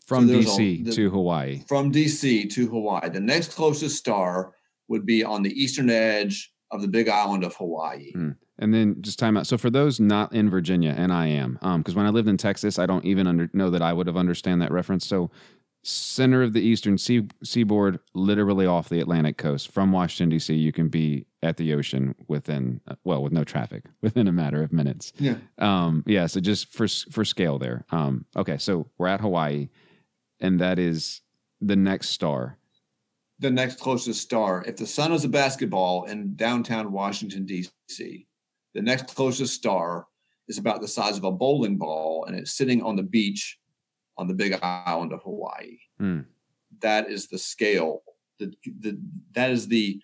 From a- DC the- to Hawaii. From DC to Hawaii. The next closest star would be on the eastern edge of the big island of Hawaii. Mm. And then just time out. So for those not in Virginia, and I am, because when I lived in Texas, I don't even under, know that I would have understand that reference. So center of the eastern sea, seaboard, literally off the Atlantic coast, from Washington D.C., you can be at the ocean within uh, well, with no traffic, within a matter of minutes. Yeah. Um, yeah. So just for for scale there. Um, okay. So we're at Hawaii, and that is the next star. The next closest star, if the sun is a basketball in downtown Washington, D.C., the next closest star is about the size of a bowling ball and it's sitting on the beach on the big island of Hawaii. Hmm. That is the scale. The, the, that is the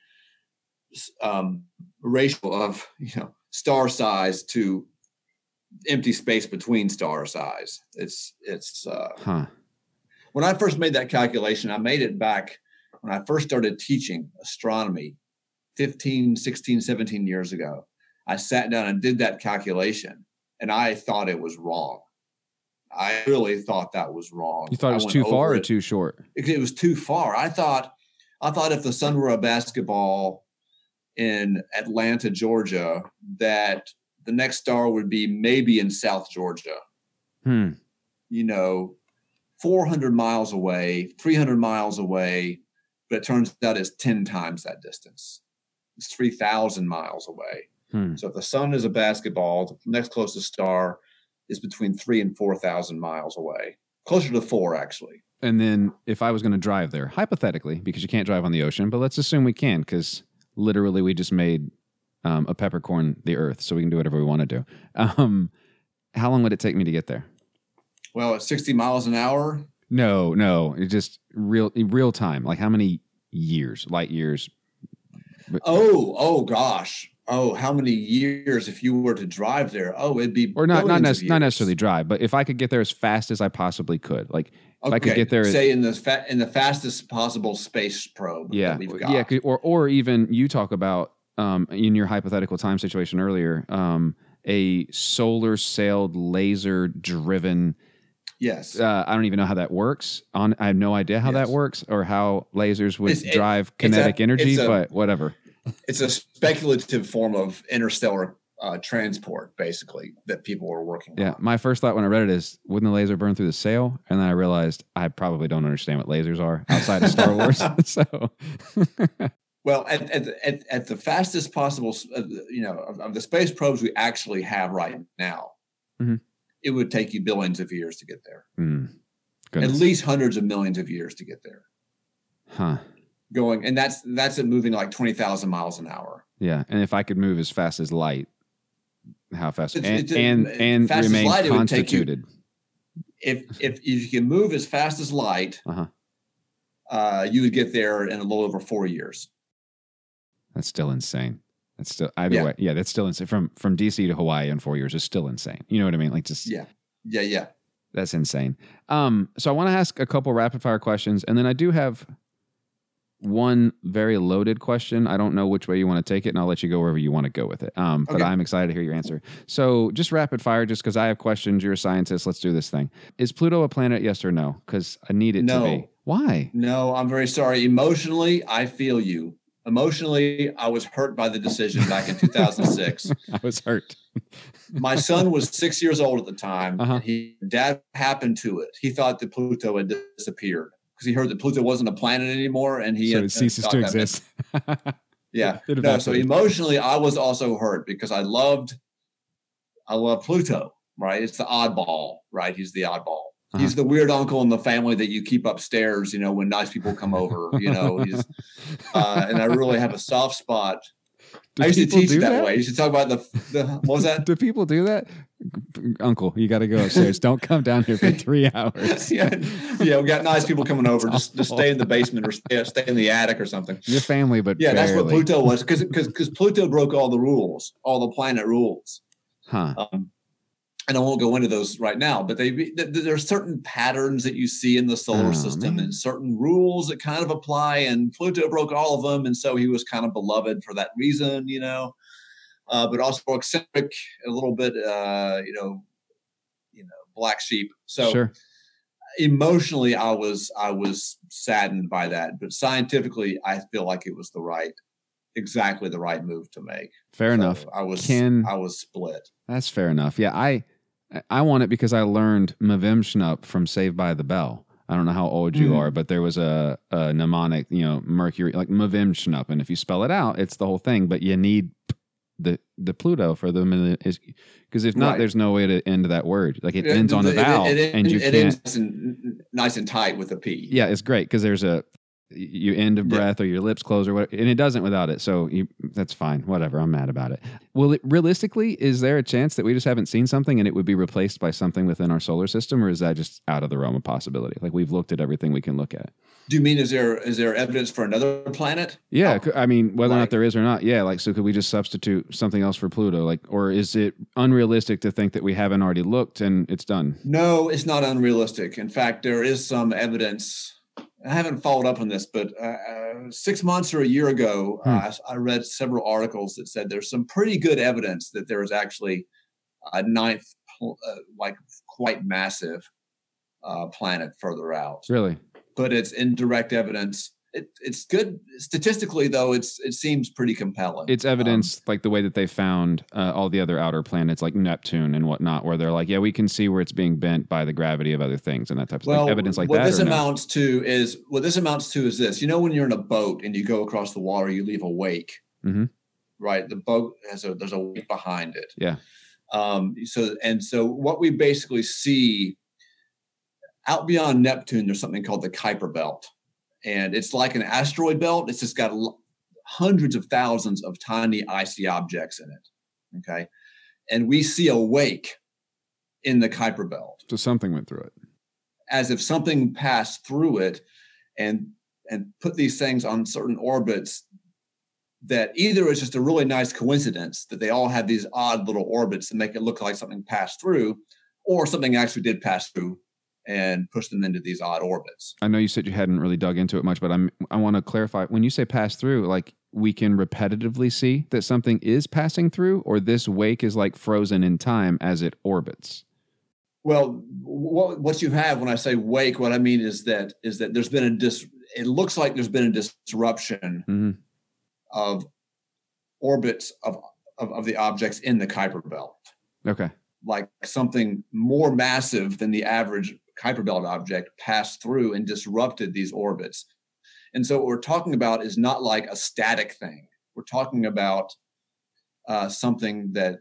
um, ratio of you know star size to empty space between star size. It's it's uh, Huh. when I first made that calculation, I made it back when I first started teaching astronomy 15, 16, 17 years ago. I sat down and did that calculation and I thought it was wrong. I really thought that was wrong. You thought it was too far or it. too short? It it was too far. I thought I thought if the sun were a basketball in Atlanta, Georgia, that the next star would be maybe in South Georgia Hmm. you know, 400 miles away, 300 miles away, but it turns out it's 10 times that distance. It's 3,000 miles away. Hmm. So if the sun is a basketball, the next closest star is between three and 4,000 miles away, closer to four, actually. And then if I was going to drive there, hypothetically, because you can't drive on the ocean, but let's assume we can, because literally we just made um, a peppercorn the earth, so we can do whatever we want to do. Um, how long would it take me to get there? Well, at 60 miles an hour, No, no, it just real real time. Like how many years, light years? oh, oh gosh. Oh, how many years if you were to drive there? Oh, it'd be Or not not, billions of nec- not necessarily drive, but if I could get there as fast as I possibly could, like If I could get there- say in the fa- in the fastest possible space probe yeah, that we've got. yeah, or or even you talk about um, in your hypothetical time situation earlier, um, a solar sailed laser driven. yes. Uh, I don't even know how that works. On I have no idea how that works or how lasers would It's- it- drive a- kinetic energy, a- but whatever. It's a speculative form of interstellar uh, transport, basically, that people are working Yeah, on. my first thought when I read it is, wouldn't the laser burn through the sail? And then I realized I probably don't understand what lasers are outside of Star Wars. so, Well, at, at, the- at, at the fastest possible, uh, you know, of, of the space probes we actually have right now, Mhm. it would take you billions of years to get there. mm, At least hundreds of millions of years to get there. huh? Going, and that's that's it moving like twenty thousand miles an hour. Yeah, and if I could move as fast as light, how fast? It's- and it's a- and, and fast as remain light, it would take you- If if if you can move as fast as light, Uh-huh. uh, you would get there in a little over four years. That's still insane. That's still either Yeah. way. Yeah, that's still insane. From from DC to Hawaii in four years is still insane. You know what I mean? Like just Yeah, yeah, yeah. That's insane. Um, so I want to ask a couple rapid fire questions, and then I do have one very loaded question. I don't know which way you want to take it, and I'll let you go wherever you want to go with it. Um, but Okay. I'm excited to hear your answer. So just rapid fire, just because I have questions. You're a scientist. Let's do this thing. Is Pluto a planet? Yes or no? Because I need it No. to be. Why? No, I'm very sorry. Emotionally, I feel you. Emotionally, I was hurt by the decision back in 2006. I was hurt. My son was six years old at the time. Uh-huh. And he dad happened to it. He thought that Pluto had disappeared because he heard that Pluto wasn't a planet anymore, and he so had, it ceases to exist. Yeah. No, so emotionally, I was also hurt because I loved, I love Pluto. Right, it's the oddball. Right, he's the oddball. Uh-huh. He's the weird uncle in the family that you keep upstairs. You know, when nice people come over. You know, he's uh, and I really have a soft spot Do I used to teach it that, way. I used to talk about the, the what was that? Do people do that? Uncle, you got to go upstairs. Don't come down here for three hours. yeah, yeah, we got nice people coming over. Just, just stay in the basement or stay, stay in the attic or something. Your family, but Yeah, that's what. Pluto was because because Pluto broke all the rules, all the planet rules. Huh. Um, and I won't go into those right now, but they th- th- there are certain patterns that you see in the solar Oh, system man. and certain rules that kind of apply. And Pluto broke all of them, and so he was kind of beloved for that reason, you know. Uh, but also eccentric, a little bit, uh, you know, you know, black sheep. So sure. emotionally, I was I was saddened by that, but scientifically, I feel like it was the right, exactly the right move to make. Fair So enough. I was Can- I was split. That's fair enough. Yeah, I I want it because I learned Mavim Schnupp from Saved by the Bell. I don't know how old you Mhm. are, but there was a, a mnemonic, you know, Mercury, like Mavim Schnupp, and if you spell it out, it's the whole thing. But you need the the Pluto for the because if not, Right. there's no way to end that word. Like it ends on a vowel, it- it- and you it can't. ends nice and tight with a P. yeah, it's great because there's a you end of Yeah. breath or your lips close or whatever, and it doesn't without it. So you, that's fine. Whatever. I'm mad about it. Well, it, realistically, is there a chance that we just haven't seen something and it would be replaced by something within our solar system, or is that just out of the realm of possibility? Like we've looked at everything we can look at. Do you mean is there is there evidence for another planet? Yeah, Oh, I mean, whether or not there is or not, yeah. Like, so could we just substitute something else for Pluto? Like, or is it unrealistic to think that we haven't already looked and it's done? No, it's not unrealistic. In fact, there is some evidence. I haven't followed up on this, but uh, uh, six months or a year ago, Hmm. uh, I read several articles that said there's some pretty good evidence that there is actually a ninth, uh, like quite massive uh, planet further out. Really? But it's indirect evidence. It, it's good statistically, though. It's it seems pretty compelling. It's Um, evidence like the way that they found uh, all the other outer planets, like Neptune and whatnot, where they're like, yeah, we can see where it's being bent by the gravity of other things and that type of well, thing. Evidence like what that. this or no? amounts to is what this amounts to is this. You know, when you're in a boat and you go across the water, you leave a wake, Mhm. right? The boat has a there's a wake behind it. Yeah. Um. So and so, what we basically see out beyond Neptune, there's something called the Kuiper Belt, and it's like an asteroid belt. It's just got hundreds of thousands of tiny icy objects in it. Okay, and we see a wake in the Kuiper Belt So something went through it. as if something passed through it and and put these things on certain orbits that either is just a really nice coincidence that they all have these odd little orbits that make it look like something passed through or something actually did pass through and push them into these odd orbits I know you said you hadn't really dug into it much, but I'm I want to clarify. When you say pass through, like we can repetitively see that something is passing through, or this wake is like frozen in time as it orbits. well what, what you have when i say wake what i mean is that is that there's been a dis it looks like there's been a disruption hmm of orbits of, of of the objects in the kuiper belt Okay. like something more massive than the average Kuiper Belt object passed through and disrupted these orbits. And so what we're talking about is not like a static thing. We're talking about uh, something that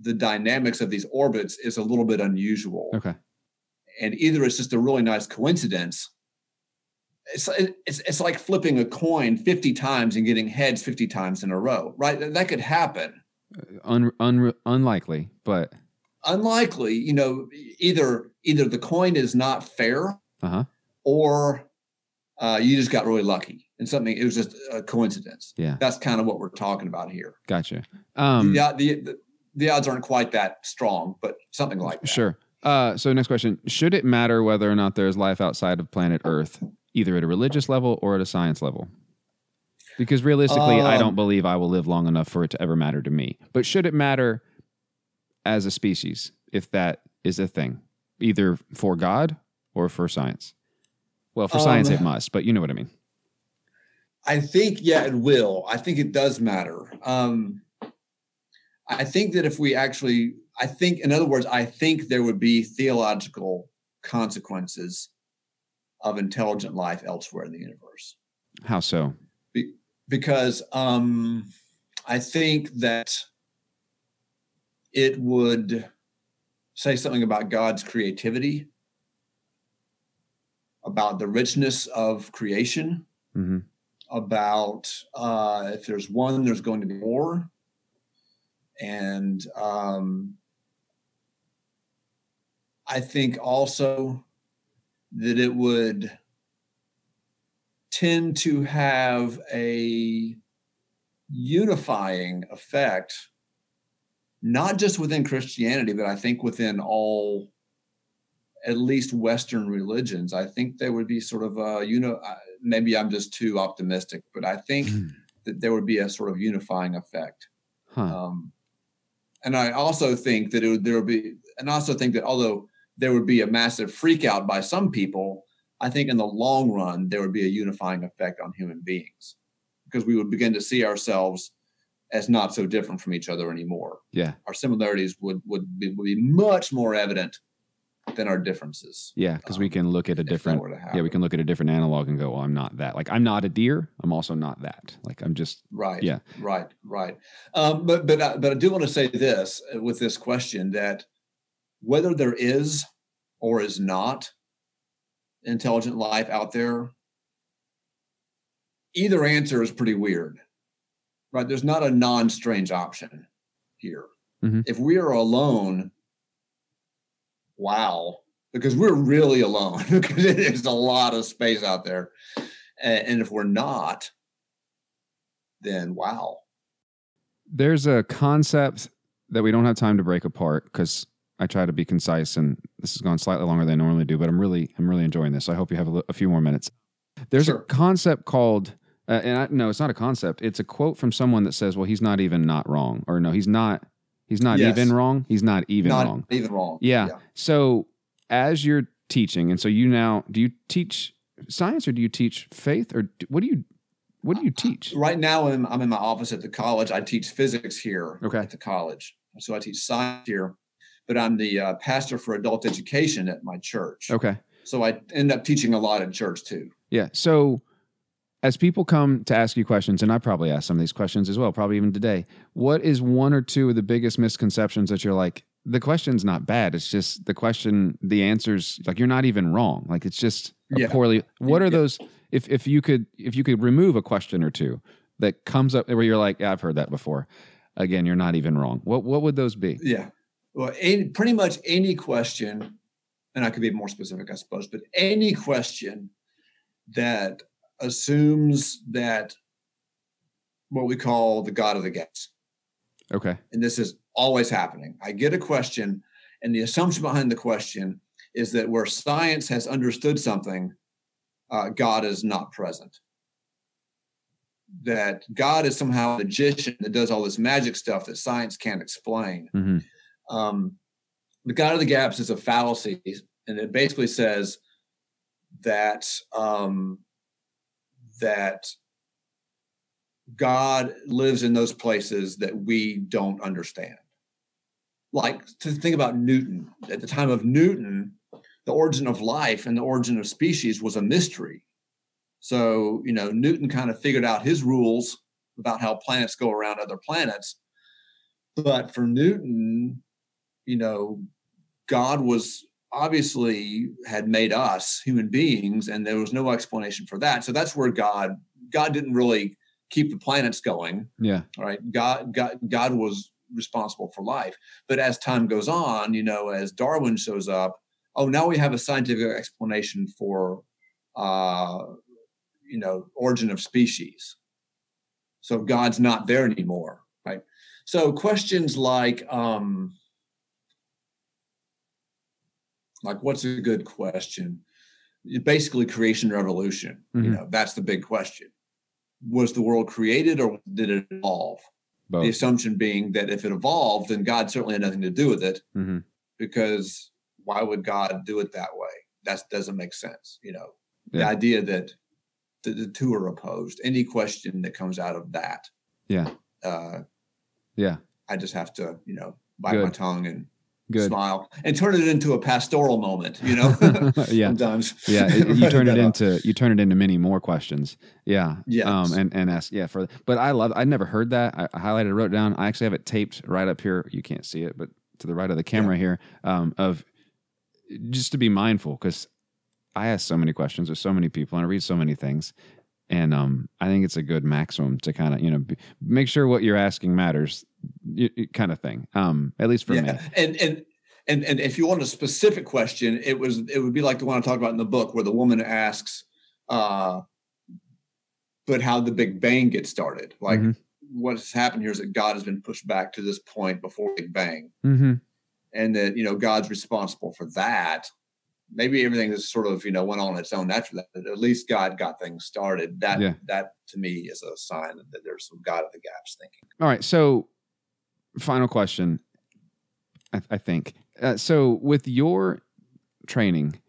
the dynamics of these orbits is a little bit unusual. Okay. And either it's just a really nice coincidence. It's, it's, it's like flipping a coin 50 times and getting heads 50 times in a row, right? That- could happen. Un, un, unlikely, but unlikely you know either either the coin is not fair uh huh. or uh, you just got really lucky and something it was just a coincidence Yeah. that's kind of what we're talking about here Gotcha. Um, the, the, the, the odds aren't quite that strong but something like that Sure. Uh, so next question: Should it matter whether or not there's life outside of planet Earth, either at a religious level or at a science level? Because realistically, I Um, don't believe I will live long enough for it to ever matter to me. But should it matter as a species, if that is a thing, either for God or for science? Well, for science, Um, it must, but you know what I mean. i think yeah it will i think it does matter um, i think that if we actually i think in other words i think there would be theological consequences of intelligent life elsewhere in the universe How so? because um, I think that it would say something about God's creativity, about the richness of creation, hmm about uh, if there's one, there's going to be more. And um, I think also that it would tend to have a unifying effect, not just within Christianity, but I think within all, at least Western religions. I think there would be sort of a, you know, maybe I'm just too optimistic, but I think mm. that there would be a sort of unifying effect. Huh. Um, and I also think that it would, there would be, and I also think that although there would be a massive freak out by some people, I think in the long run, there would be a unifying effect on human beings because we would begin to see ourselves as not so different from each other anymore. Yeah. Our similarities would, would, be, would be much more evident than our differences. Yeah, because um, we can look at a different yeah, we can look at a different analog and go, well, I'm not that. Like I'm not a deer. I'm also not that. Like I'm just right. Yeah, right, right. Um, but but uh, but I do want to say this uh, with this question that whether there is or is not intelligent life out there, either answer is pretty weird. Right? There's not a non-strange option here. Mm-hmm. If we are alone wow, because we're really alone because there's a lot of space out there. And, if we're not, then wow. There's a concept that we don't have time to break apart because I try to be concise and this has gone slightly longer than I normally do, but I'm really, I'm really enjoying this. I hope you have a, a few more minutes. There's sure. a concept called, uh, and I, no, it's not a concept. It's a quote from someone that says, well, he's not even not wrong, or no, he's not, He's not yes. even wrong. He's not even not wrong. Even wrong. Yeah. yeah. So as you're teaching, and so you now do you teach science or do you teach faith or what do you what do you teach? Right now, I'm, I'm in my office at the college. I teach physics here okay. at the college. So I teach science here, but I'm the uh, pastor for adult education at my church. Okay. So I end up teaching a lot in church too. Yeah. So as people come to ask you questions, and I probably ask some of these questions as well, probably even today, what is one or two of the biggest misconceptions that you're like, the question's not bad. It's just the question, the answer's like you're not even wrong. Like it's just yeah. poorly. What are yeah. those? If if you could if you could remove a question or two that comes up where you're like, yeah, I've heard that before. Again, you're not even wrong. What what would those be? Yeah, well, any, pretty much any question, and I could be more specific, I suppose, but any question that assumes that what we call the God of the gaps. Okay. And this is always happening. I get a question, and the assumption behind the question is that where science has understood something, uh, God is not present. That God is somehow a magician that does all this magic stuff that science can't explain. Mm-hmm. Um, the God of the gaps is a fallacy, and it basically says that um, that God lives in those places that we don't understand. Like to think about Newton, at the time of Newton, the origin of life and the origin of species was a mystery. So, you know, Newton kind of figured out his rules about how planets go around other planets. But for Newton, you know, God was obviously had made us human beings and there was no explanation for that. So that's where god god didn't really keep the planets going yeah. right? God god god was responsible for life. But as time goes on you know as darwin shows up oh now we have a scientific explanation for uh you know origin of species. So god's not there anymore right? So questions like um like what's a good question basically creation revolution mm-hmm. you know that's the big question was the world created or did it evolve Both. the assumption being that if it evolved then god certainly had nothing to do with it mm-hmm. because why would god do it that way that doesn't make sense you know yeah. the idea that the, the, two are opposed any question that comes out of that yeah uh, yeah i just have to you know bite Good. my tongue and Good. smile and turn it into a pastoral moment you know? Yeah. Sometimes. Yeah you turn it into you turn it into many more questions. Yeah yeah um and and ask yeah for but i love i never heard that. I, I highlighted wrote down i actually have it taped right up here. You can't see it but to the right of the camera yeah. here um of just to be mindful because i ask so many questions with so many people and i read so many things And um, I think it's a good maximum to kind of you know b- make sure what you're asking matters, y- y- kind of thing. Um, at least for me. And and and and if you want a specific question, it was it would be like the one I talked about in the book, where the woman asks, uh, "But how did the Big Bang get started? Like, Mhm. what has happened here is that God has been pushed back to this point before Big Bang, Mm-hmm. and that you know God's responsible for that. Maybe everything is sort of you know went on its own after that, but at least God got things started. That Yeah. that to me is a sign that there's some God of the gaps thinking. All right. So, final question. I, I think uh, so. With your training,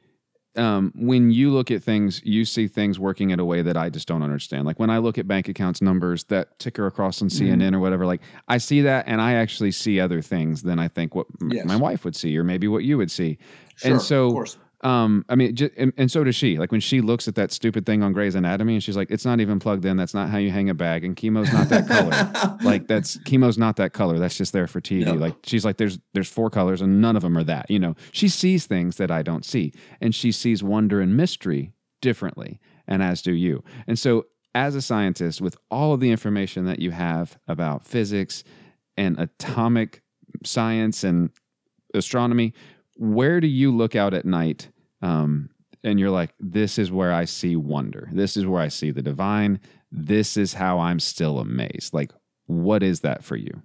um, when you look at things, you see things working in a way that I just don't understand. Like when I look at bank accounts numbers that ticker across on CNN or whatever, like I see that, and I actually see other things than I think what Yes. my wife would see, or maybe what you would see. Sure, And so- of course. Um, I mean, and, and so does she. Like when she looks at that stupid thing on Grey's Anatomy, and she's like, "It's not even plugged in. That's not how you hang a bag, and chemo's not that color." like that's chemo's not that color. That's just there for TV. No. Like she's like, "There's there's four colors, and none of them are that." You know, she sees things that I don't see, and she sees wonder and mystery differently, and as do you. And so, as a scientist, with all of the information that you have about physics and atomic science and astronomy, where do you look out at night um, and you're like, this is where I see wonder. This is where I see the divine. This is how I'm still amazed. Like, what is that for you?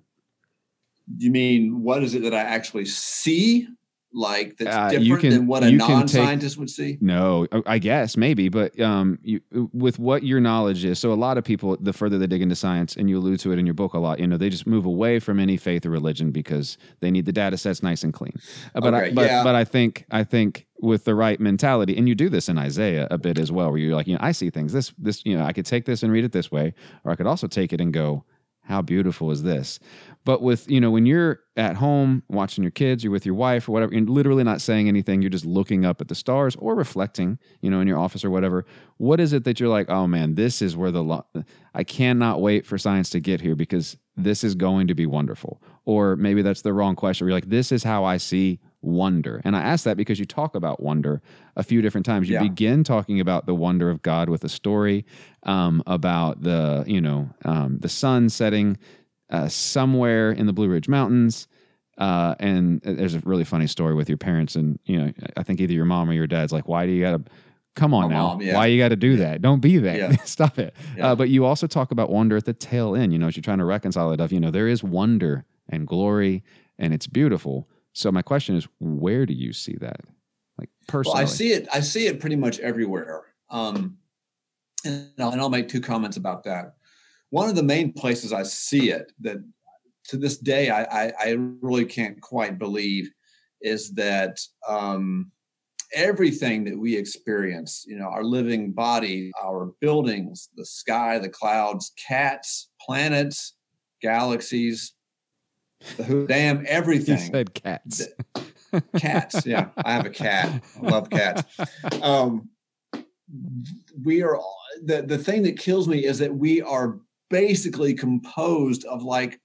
You mean what is it that I actually see? Like that's Uh, different can- than what a can take- non-scientist would see? No, I- guess maybe, but um, you, with what your knowledge is, so a lot of people, the further they dig into science, and you allude to it in your book a lot, you know, they just move away from any faith or religion because they need the data sets nice and clean. Uh, but I, but yeah. but I think I think with the right mentality, and you do this in Isaiah a bit as well, where you're like, you know, I see things this this, you know, I could take this and read it this way, or I could also take it and go, how beautiful is this? But with, you know, when you're at home watching your kids, you're with your wife or whatever, you're literally not saying anything. You're just looking up at the stars or reflecting, you know, in your office or whatever. What is it that you're like, oh man, this is where the, lo- I cannot wait for science to get here because this is going to be wonderful. Or maybe that's the wrong question. You're like, this is how I see wonder. And I ask that because you talk about wonder a few different times. You Yeah. begin talking about the wonder of God with a story um, about the, you know, um, the sun setting uh, somewhere in the Blue Ridge Mountains. Uh, and there's a really funny story with your parents, and you know, I think either your mom or your dad's like, "Why do you gotta come on My now? mom, yeah. Why you got to do that? Don't be that. Yeah. Stop it." Yeah. Uh, but you also talk about wonder at the tail end. You know, as you're trying to reconcile it of, you know, there is wonder and glory, and it's beautiful. So my question is, where do you see that? Like personally, Well, I see it. I see it pretty much everywhere. Um, and, I'll, and I'll make two comments about that. One of the main places I see it that to this day I, I, I really can't quite believe is that um, everything that we experience, you know, our living body, our buildings, the sky, the clouds, cats, planets, galaxies, the who damn you everything. said cats. cats yeah. I have a cat. I love cats. Um we are the the thing that kills me is that we are basically composed of like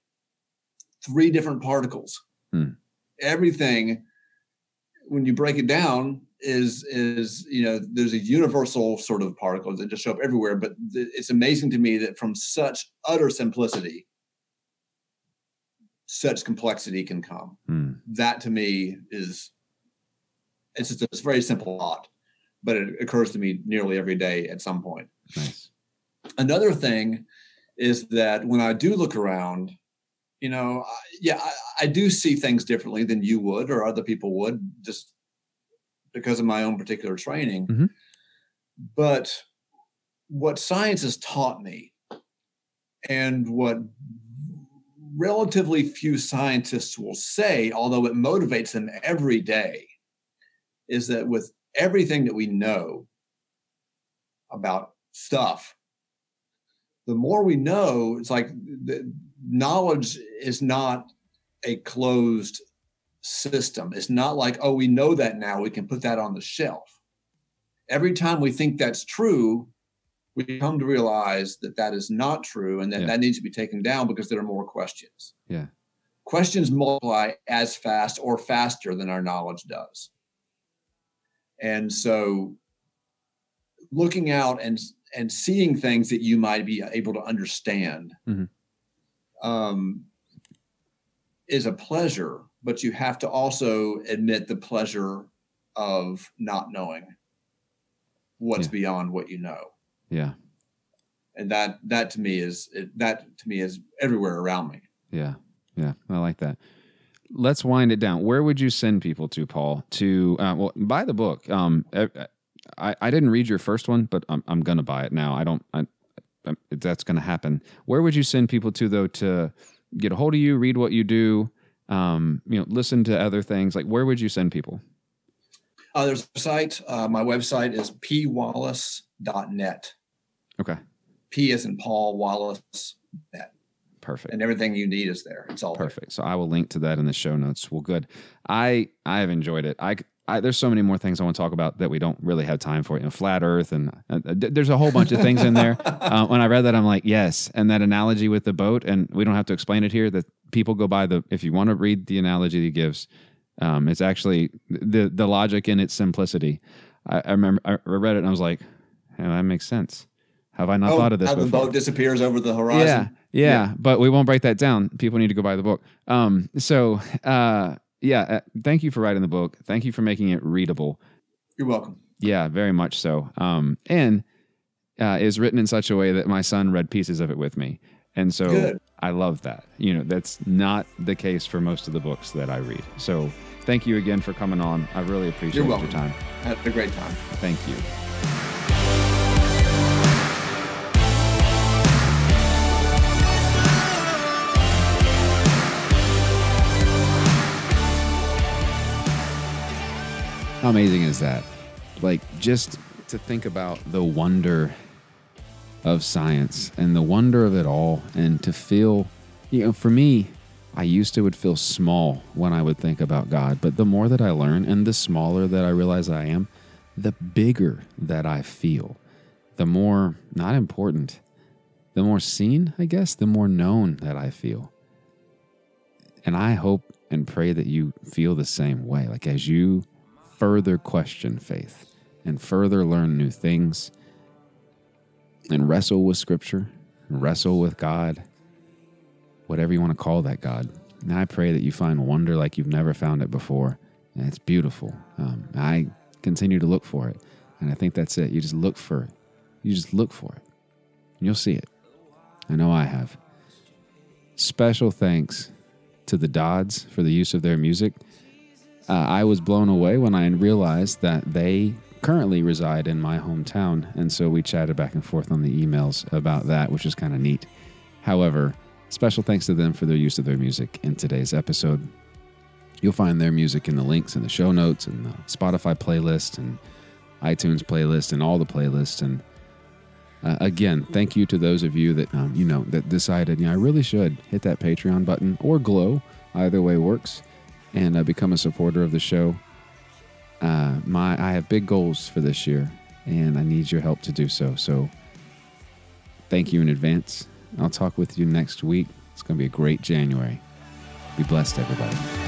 three different particles Hmm. everything when you break it down is is you know there's a universal sort of particles that just show up everywhere but th- it's amazing to me that from such utter simplicity such complexity can come Hmm. that to me is it's just it's a very simple thought but it occurs to me nearly every day at some point Nice. another thing is that when i do look around you know I, yeah I, I do see things differently than you would or other people would just because of my own particular training Mhm. but what science has taught me and what relatively few scientists will say although it motivates them every day is that with everything that we know about stuff the more we know it's like the knowledge is not a closed system it's not like oh we know that now we can put that on the shelf every time we think that's true we come to realize that that is not true and that Yeah. that needs to be taken down because there are more questions Yeah. questions multiply as fast or faster than our knowledge does and so looking out and and seeing things that you might be able to understand Mhm. um, is a pleasure, but you have to also admit the pleasure of not knowing what's Yeah. beyond what you know, Yeah. and that that to me is that to me is everywhere around me. Yeah. Yeah. I like that. Let's wind it down. Where would you send people to, Paul? To uh, well, buy the book. Um, I I didn't read your first one, but I'm I'm gonna buy it now. I don't. I, I, that's gonna happen. Where would you send people to though to get a hold of you, read what you do, um, you know, listen to other things? Like, where would you send people? Uh, there's a site. Uh, my website is pwallace.net. Okay. P is in Paul Wallace, Net. Perfect. and everything you need is there. It's all there. Perfect. So I will link to that in the show notes. Well, good. I I have enjoyed it. I, I there's so many more things I want to talk about that we don't really have time for. You know, flat Earth and uh, uh, there's a whole bunch of things in there. Uh, when I read that, I'm like, yes. And that analogy with the boat, and we don't have to explain it here. That people go by the. If you want to read the analogy he gives, um, it's actually the the logic in its simplicity. I, I remember I read it and I was like, yeah, that makes sense. Have I not Oh, thought of this how the boat disappears over the horizon. Yeah, yeah, but we won't break that down. People need to go buy the book. Um, so uh, yeah, uh, thank you for writing the book. Thank you for making it readable. You're welcome. Yeah, very much so. Um, and uh, is written in such a way that my son read pieces of it with me, and so Good. I love that. You know, that's not the case for most of the books that I read. So thank you again for coming on. I really appreciate your time. Had a great time. Thank you. How amazing is that? Like, just to think about the wonder of science and the wonder of it all, and to feel, you know, for me, I used to would feel small when I would think about God, but the more that I learn and the smaller that I realize I am, the bigger that I feel, the more not important, the more seen, I guess, the more known that I feel. And I hope and pray that you feel the same way. Like as you further question faith and further learn new things and wrestle with Scripture, wrestle with God, whatever you want to call that God. And I pray that you find wonder like you've never found it before. And it's beautiful. Um, I continue to look for it. And I think that's it. You just look for it. You just look for it. And you'll see it. I know I have. Special thanks to the Dodds for the use of their music. Uh, I was blown away when I realized that they currently reside in my hometown. And so we chatted back and forth on the emails about that, which is kind of neat. However, special thanks to them for their use of their music in today's episode. You'll find their music in the links in the show notes and the Spotify playlist and iTunes playlist and all the playlists. And uh, again, thank you to those of you that um, you know that decided, you know, I really should hit that Patreon button or Glow. Either way works, and uh, become a supporter of the show. Uh, my I have big goals for this year, and I need your help to do so. So, thank you in advance. I'll talk with you next week. It's going to be a great January. Be blessed, everybody.